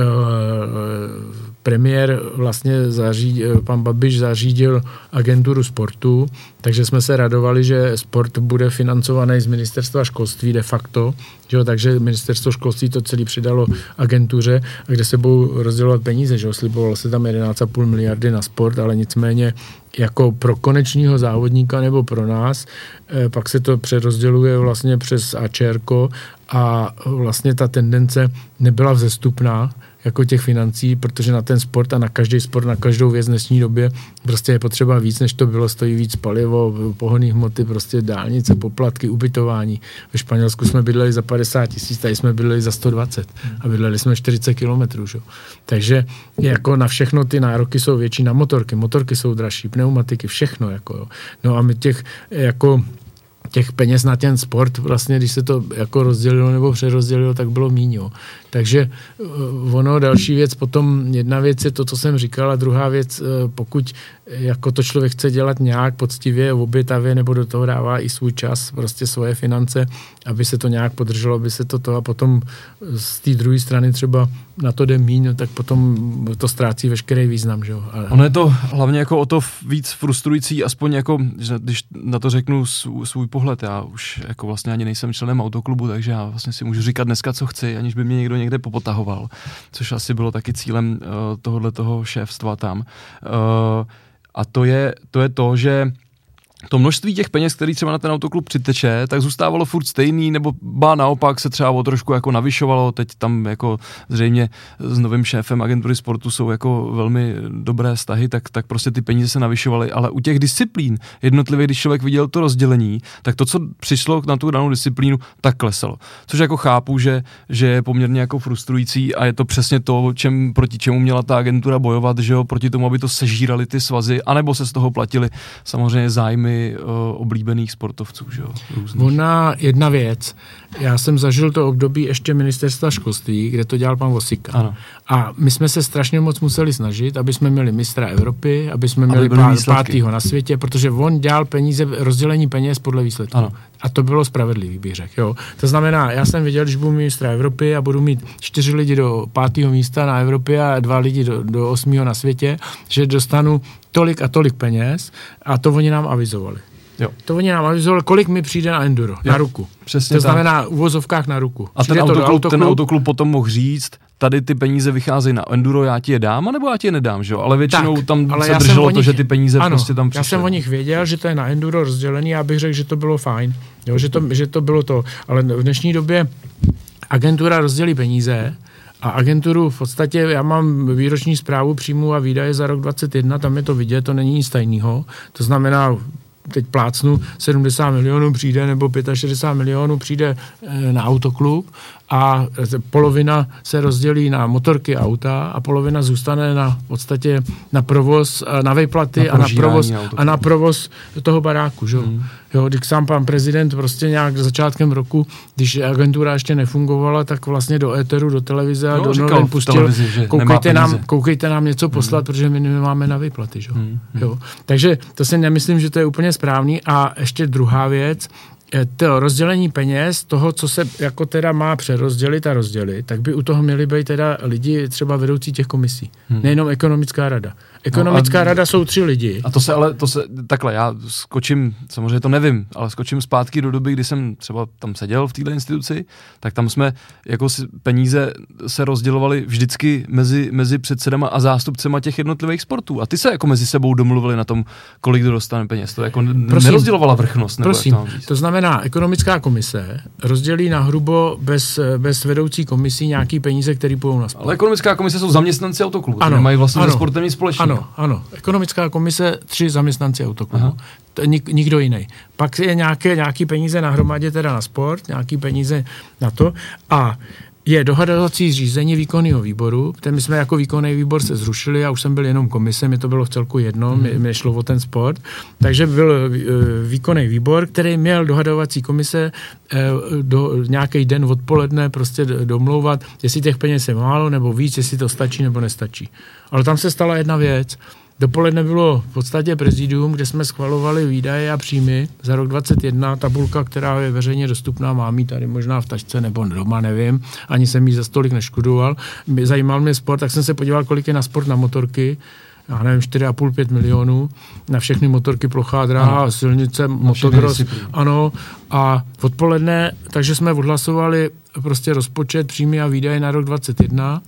premiér vlastně zařídil, pan Babiš zařídil agenturu sportu, takže jsme se radovali, že sport bude financovaný z ministerstva školství de facto, že takže ministerstvo školství to celé přidalo agentuře, kde se budou rozdělovat peníze, že slibovalo se tam 11,5 miliardy na sport, ale nicméně jako pro konečního závodníka nebo pro nás, eh, pak se to přerozděluje vlastně přes AČRko a vlastně ta tendence nebyla vzestupná, jako těch financí, protože na ten sport a na každý sport, na každou věc v dnešní době prostě je potřeba víc, než to bylo, stojí víc palivo, pohonné hmoty, prostě dálnice, poplatky, ubytování. Ve Španělsku jsme bydleli za 190 tisíc, tady jsme byli za 120 a bydleli jsme 40 kilometrů. Že? Takže jako na všechno ty nároky jsou větší na motorky, motorky jsou dražší, pneumatiky, všechno. Jako, jo. No a my těch jako těch peněz na ten sport, vlastně, když se to jako rozdělilo nebo přerozdělilo, tak bylo míň. Takže uh, ono, další věc, potom jedna věc je to, co jsem říkal, a druhá věc, uh, pokud jako to člověk chce dělat nějak poctivě, obětavě, nebo do toho dává i svůj čas, prostě svoje finance, aby se to nějak podrželo, aby se to to a potom z té druhé strany třeba na to jde míň, tak potom to ztrácí veškerý význam. Že? Ale... Ono je to hlavně jako o to víc frustrující, aspoň jako, když na to řeknu svůj pohled, já už jako vlastně ani nejsem členem autoklubu, takže já vlastně si můžu říkat dneska, co chci, aniž by mě někdo někde popotahoval, což asi bylo taky cílem uh, tohohle toho šéfstva tam. Uh, a to je, to je to, že to množství těch peněz, který třeba na ten autoklub přiteče, tak zůstávalo furt stejný, nebo ba naopak se třeba o trošku jako navyšovalo, teď tam jako zřejmě s novým šéfem agentury sportu jsou jako velmi dobré vztahy, tak, tak prostě ty peníze se navyšovaly, ale u těch disciplín jednotlivě, když člověk viděl to rozdělení, tak to, co přišlo na tu danou disciplínu, tak klesalo. Což jako chápu, že, že je poměrně jako frustrující a je to přesně to, čem, proti čemu měla ta agentura bojovat, že jo, proti tomu, aby to sežírali ty svazy, anebo se z toho platili samozřejmě zájmy uh, oblíbených sportovců. Že jo, Ona jedna věc, já jsem zažil to období ještě ministerstva školství, kde to dělal pan Vosika. Ano. A my jsme se strašně moc museli snažit, aby jsme měli mistra Evropy, aby jsme měli pá, pátýho na světě, protože on dělal peníze, rozdělení peněz podle výsledků. Ano. A to bylo spravedlivý, bych řekl. Jo. To znamená, já jsem viděl, když budu ministra Evropy a budu mít čtyři lidi do pátého místa na Evropě a dva lidi do, do osmého na světě, že dostanu tolik a tolik peněz a to oni nám avizovali. Jo. To oni nám avizovali, kolik mi přijde na enduro, jo. na ruku. Přesně to tak. znamená v uvozovkách na ruku. A ten autoklub, autoklub, ten autoklub potom mohl říct, tady ty peníze vycházejí na enduro, já ti je dám, anebo já ti je nedám, že jo? Ale většinou tak, tam ale se drželo nich, to, že ty peníze ano, prostě tam přišly. Já jsem o nich věděl, že to je na enduro rozdělený, já bych řekl, že to bylo fajn, jo? Že, to, že to bylo to. Ale v dnešní době agentura rozdělí peníze, a agenturu v podstatě, já mám výroční zprávu příjmu a výdaje za rok 2021, tam je to vidět, to není nic tajného. To znamená, teď plácnu, 70 milionů přijde nebo 65 milionů přijde eh, na autoklub a polovina se rozdělí na motorky auta a polovina zůstane na v podstatě na provoz, na vejplaty na a, na provoz, a na provoz toho baráku. Že? Hmm. Jo, když sám pan prezident prostě nějak začátkem roku, když agentura ještě nefungovala, tak vlastně do éteru, do televize a do novin pustil, televizi, koukejte, nám, koukejte nám něco poslat, hmm. protože my nemáme na výplaty. Že? Hmm. Jo. Takže to si nemyslím, že to je úplně správný. A ještě druhá věc, Eh, to rozdělení peněz, toho, co se jako teda má přerozdělit a rozdělit, tak by u toho měli být teda lidi třeba vedoucí těch komisí. Hmm. Nejenom ekonomická rada. Ekonomická no a, rada jsou tři lidi. A to se ale, to se, takhle, já skočím, samozřejmě to nevím, ale skočím zpátky do doby, kdy jsem třeba tam seděl v této instituci, tak tam jsme jako peníze se rozdělovali vždycky mezi, mezi předsedama a zástupcema těch jednotlivých sportů. A ty se jako mezi sebou domluvili na tom, kolik kdo dostane peněz. To jako prosím, nerozdělovala vrchnost. Nebo prosím, to, to znamená, ekonomická komise rozdělí na hrubo bez, bez vedoucí komisí nějaký peníze, které půjdou na sport. Ale ekonomická komise jsou zaměstnanci autoklubu, ano, nemají vlastně ano, sportem nic společného. Ano, ano. Ekonomická komise, tři zaměstnanci autoklubu. To nik, nikdo jiný. Pak je nějaké, nějaký peníze na hromadě teda na sport, nějaký peníze na to a je dohadovací řízení výkonného výboru, který my jsme jako výkonný výbor se zrušili, já už jsem byl jenom komise, mi to bylo v celku jedno, hmm. mi šlo o ten sport, takže byl eh, výkonný výbor, který měl dohadovací komise eh, do nějaký den odpoledne prostě domlouvat, jestli těch peněz je málo nebo víc, jestli to stačí nebo nestačí. Ale tam se stala jedna věc, Dopoledne bylo v podstatě prezidium, kde jsme schvalovali výdaje a příjmy za rok 2021. Tabulka, která je veřejně dostupná, mám ji tady možná v tašce nebo doma, nevím. Ani jsem ji za stolik neškodoval. Zajímal mě sport, tak jsem se podíval, kolik je na sport na motorky já nevím, 4,5-5 milionů na všechny motorky, plochá dráha, ano. silnice, motocross, ano, a odpoledne, takže jsme odhlasovali prostě rozpočet, příjmy a výdaje na rok 2021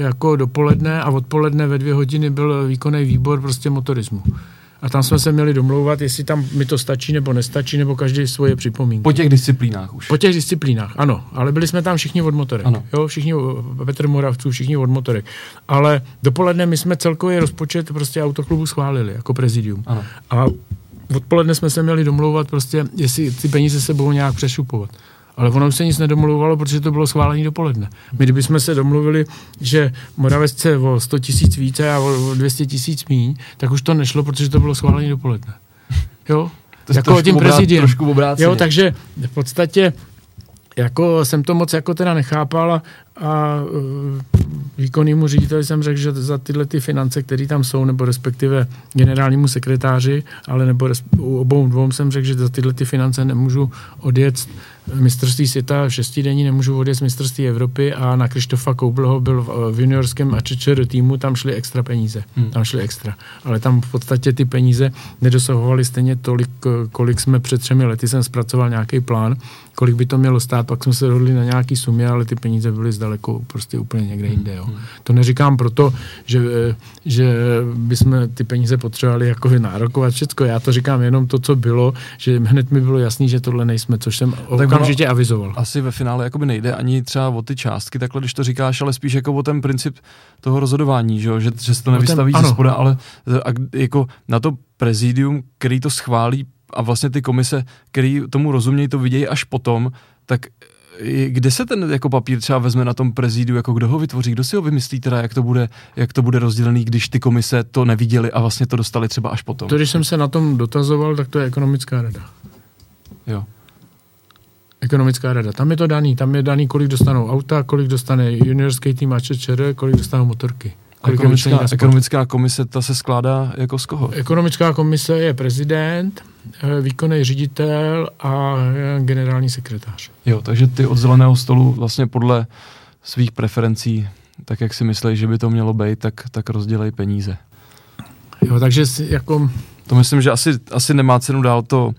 jako dopoledne a odpoledne ve dvě hodiny byl výkonný výbor prostě motorismu. A tam jsme se měli domlouvat, jestli tam mi to stačí nebo nestačí, nebo každý svoje připomínky. Po těch disciplínách už. Po těch disciplínách, ano. Ale byli jsme tam všichni od motorek. Ano. Jo, všichni, Petr Moravců, všichni od motorek. Ale dopoledne my jsme celkový rozpočet prostě autoklubu schválili jako prezidium. Ano. A odpoledne jsme se měli domlouvat prostě, jestli ty peníze se budou nějak přešupovat. Ale ono už se nic nedomluvalo, protože to bylo schválení dopoledne. My kdybychom se domluvili, že Moravec chce o 100 tisíc více a o 200 tisíc míň, tak už to nešlo, protože to bylo schválení dopoledne. Jo? (laughs) To jako tím prezidiem. Trošku Jo, takže v podstatě jako jsem to moc jako teda nechápal a, a e, výkonnému řediteli jsem řekl, že za tyhle ty finance, které tam jsou, nebo respektive generálnímu sekretáři, ale nebo u obou dvou jsem řekl, že za tyhle ty finance nemůžu odjet mistrovství světa v šestidenní, nemůžu odjet z mistrovství Evropy a na Krištofa Koublho byl v, v juniorském a ČČR týmu, tam šly extra peníze. Hmm. Tam šly extra. Ale tam v podstatě ty peníze nedosahovaly stejně tolik, kolik jsme před třemi lety jsem zpracoval nějaký plán, kolik by to mělo stát, pak jsme se dohodli na nějaký sumě, ale ty peníze byly zdaleko prostě úplně někde jinde. Jo. Hmm. To neříkám proto, že, že bychom ty peníze potřebovali jako nárokovat všechno. Já to říkám jenom to, co bylo, že hned mi bylo jasný, že tohle nejsme, což jsem tak okamžitě avizoval. Asi ve finále jakoby nejde ani třeba o ty částky, takhle, když to říkáš, ale spíš jako o ten princip toho rozhodování, že, že, že se to nevystaví ze spoda, ale a, jako na to prezidium, který to schválí a vlastně ty komise, který tomu rozumějí, to vidějí až potom, tak kde se ten jako papír třeba vezme na tom prezidiu, jako kdo ho vytvoří, kdo si ho vymyslí teda, jak to bude, jak to bude rozdělený, když ty komise to neviděli a vlastně to dostali třeba až potom? To, když jsem se na tom dotazoval, tak to je ekonomická rada. Jo. Ekonomická rada. Tam je to daný. Tam je daný, kolik dostanou auta, kolik dostane juniorský tým a ČČR, kolik dostanou motorky. Ekonomická, ekonomická komise, ta se skládá jako z koho? Ekonomická komise je prezident, eh, výkonný ředitel a eh, generální sekretář. Jo, takže ty od zeleného stolu vlastně podle svých preferencí, tak jak si myslíš, že by to mělo být, tak, tak rozdělej peníze. Jo, takže jako... To myslím, že asi, asi nemá cenu dál to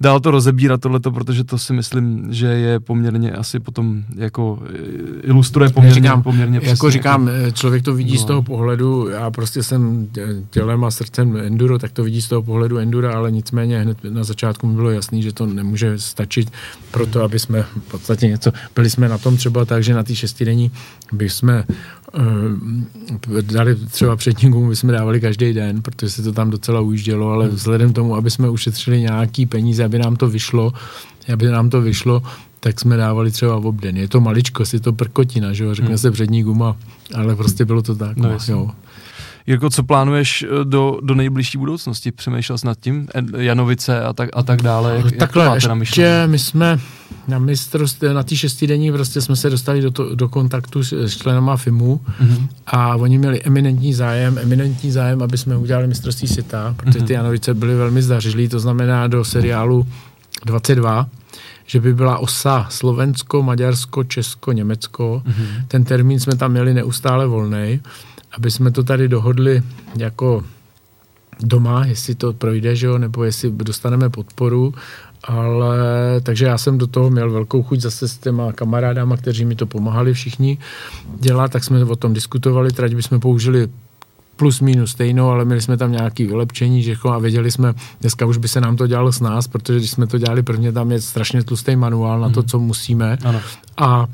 dál to rozebírat tohleto, protože to si myslím, že je poměrně asi potom jako eh, ilustruje poměrně, říkám, poměrně přesně. Jako říkám, jako, člověk to vidí no. z toho pohledu, já prostě jsem tělem a srdcem enduro, tak to vidí z toho pohledu endura, ale nicméně hned na začátku mi bylo jasný, že to nemůže stačit pro to, aby jsme v podstatě něco, byli jsme na tom třeba tak, že na té šestidenní by jsme uh, dali třeba přední gumu, by jsme dávali každý den, protože se to tam docela ujíždělo, ale vzhledem tomu, aby jsme ušetřili nějaký peníze, aby nám to vyšlo, aby nám to vyšlo, tak jsme dávali třeba v obden. Je to maličko, je to prkotina, že jo, řekne hmm. se přední guma, ale prostě bylo to tak. No, jo. Jirko, co plánuješ eh, do, do nejbližší budoucnosti? Přemýšlel jsi nad tím? Janovice a tak, a tak dále? Jak, Takhle, jak to ještě my jsme na mistrovství, na té šestidenní prostě jsme se dostali do, to, do kontaktu s, s členama FIMu mm-hmm. a oni měli eminentní zájem, eminentní zájem, aby jsme udělali mistrovství světa, protože ty mhm. Janovice byly velmi zdařilí, to znamená do seriálu 22, že by byla osa Slovensko, Maďarsko, Česko, Německo. Mm-hmm. Ten termín jsme tam měli neustále volný, aby jsme to tady dohodli jako doma, jestli to projde, že jo, nebo jestli dostaneme podporu ale takže já jsem do toho měl velkou chuť zase s těma kamarádama, kteří mi to pomáhali všichni dělat, tak jsme o tom diskutovali, trať bychom použili plus minus stejnou, ale měli jsme tam nějaký vylepčení, že a věděli jsme, dneska už by se nám to dělalo s nás, protože když jsme to dělali prvně, tam je strašně tlustý manuál na to, mhm. co musíme. Ano. A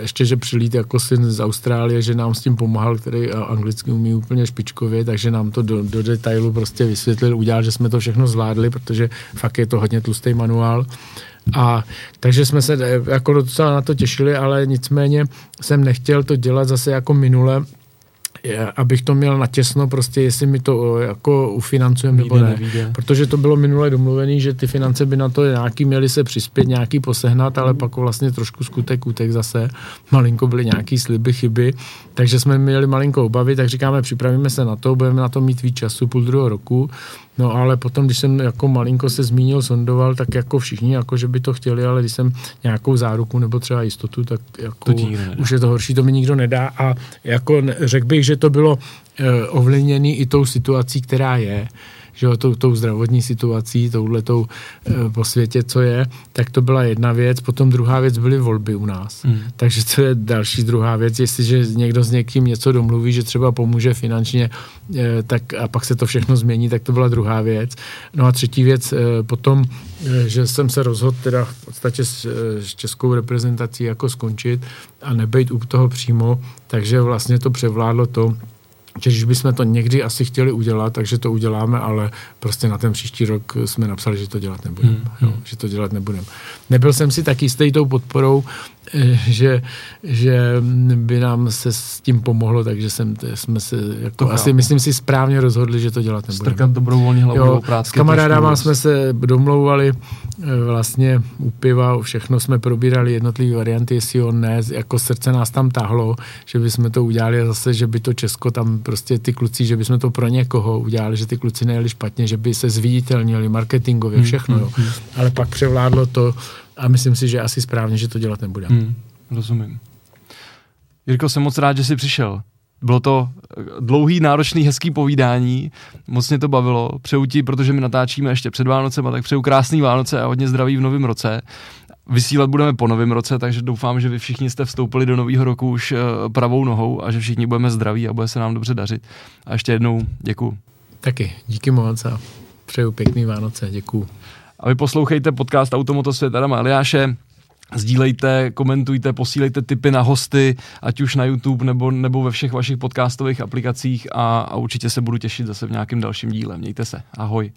ještě, že přilít jako syn z Austrálie, že nám s tím pomáhal, který anglicky umí úplně špičkově, takže nám to do, do detailu prostě vysvětlil, udělal, že jsme to všechno zvládli, protože fakt je to hodně tlustý manuál. A takže jsme se eh, jako docela na to těšili, ale nicméně jsem nechtěl to dělat zase jako minule, abych to měl natěsno, prostě jestli mi to jako ufinancujeme nebo ne. Nevíde. Protože to bylo minule domluvené, že ty finance by na to nějaký měly se přispět, nějaký posehnat, ale pak vlastně trošku skutek útek zase. Malinko byly nějaký sliby, chyby, takže jsme měli malinko obavy, tak říkáme, připravíme se na to, budeme na to mít víc času, půl druhého roku No ale potom, když jsem jako malinko se zmínil, sondoval, tak jako všichni, jako že by to chtěli, ale když jsem nějakou záruku nebo třeba jistotu, tak jako to už je to horší, to mi nikdo nedá a jako řekl bych, že to bylo eh, ovlivněné i tou situací, která je že jo, tou, tou zdravotní situací, touhletou e, po světě, co je, tak to byla jedna věc. Potom druhá věc byly volby u nás. Mm. Takže to je další druhá věc. Jestliže někdo s někým něco domluví, že třeba pomůže finančně, e, tak a pak se to všechno změní, tak to byla druhá věc. No a třetí věc, e, potom, e, že jsem se rozhodl teda v podstatě s, e, s českou reprezentací jako skončit a nebejt u toho přímo, takže vlastně to převládlo to, že když bychom to někdy asi chtěli udělat, takže to uděláme, ale prostě na ten příští rok jsme napsali, že to dělat nebudeme. Hmm. Jo, že to dělat nebudeme. Nebyl jsem si taky jistý tou podporou, eh, že, že by nám se s tím pomohlo, takže jsem, jsme se jako to asi, chápu. myslím si, správně rozhodli, že to dělat nebudeme. Strkat dobrovolně hlavu práci. S kamarádama jsme se domlouvali vlastně u piva, všechno jsme probírali jednotlivé varianty, jestli on ne, jako srdce nás tam tahlo, že bychom to udělali zase, že by to Česko tam prostě ty kluci, že bychom to pro někoho udělali, že ty kluci nejeli špatně, že by se zviditelnili marketingově, hmm, všechno. Hmm, jo. Hmm. Ale pak převládlo to a myslím si, že asi správně, že to dělat nebudeme. Hmm, rozumím. Jirko, jsem moc rád, že jsi přišel. Bylo to dlouhý, náročný, hezký povídání, moc mě to bavilo. Přeju ti, protože my natáčíme ještě před Vánocem, tak přeju krásný Vánoce a hodně zdraví v novém roce. Vysílat budeme po novém roce, takže doufám, že vy všichni jste vstoupili do nového roku už eh, pravou nohou a že všichni budeme zdraví a bude se nám dobře dařit. A ještě jednou děkuji. Taky, díky moc a přeju pěkný Vánoce, děkuji. A vy poslouchejte podcast Automotosvět Adama Eliáše, sdílejte, komentujte, posílejte tipy na hosty, ať už na YouTube nebo, nebo ve všech vašich podcastových aplikacích a, a určitě se budu těšit zase v nějakém dalším díle. Mějte se. Ahoj.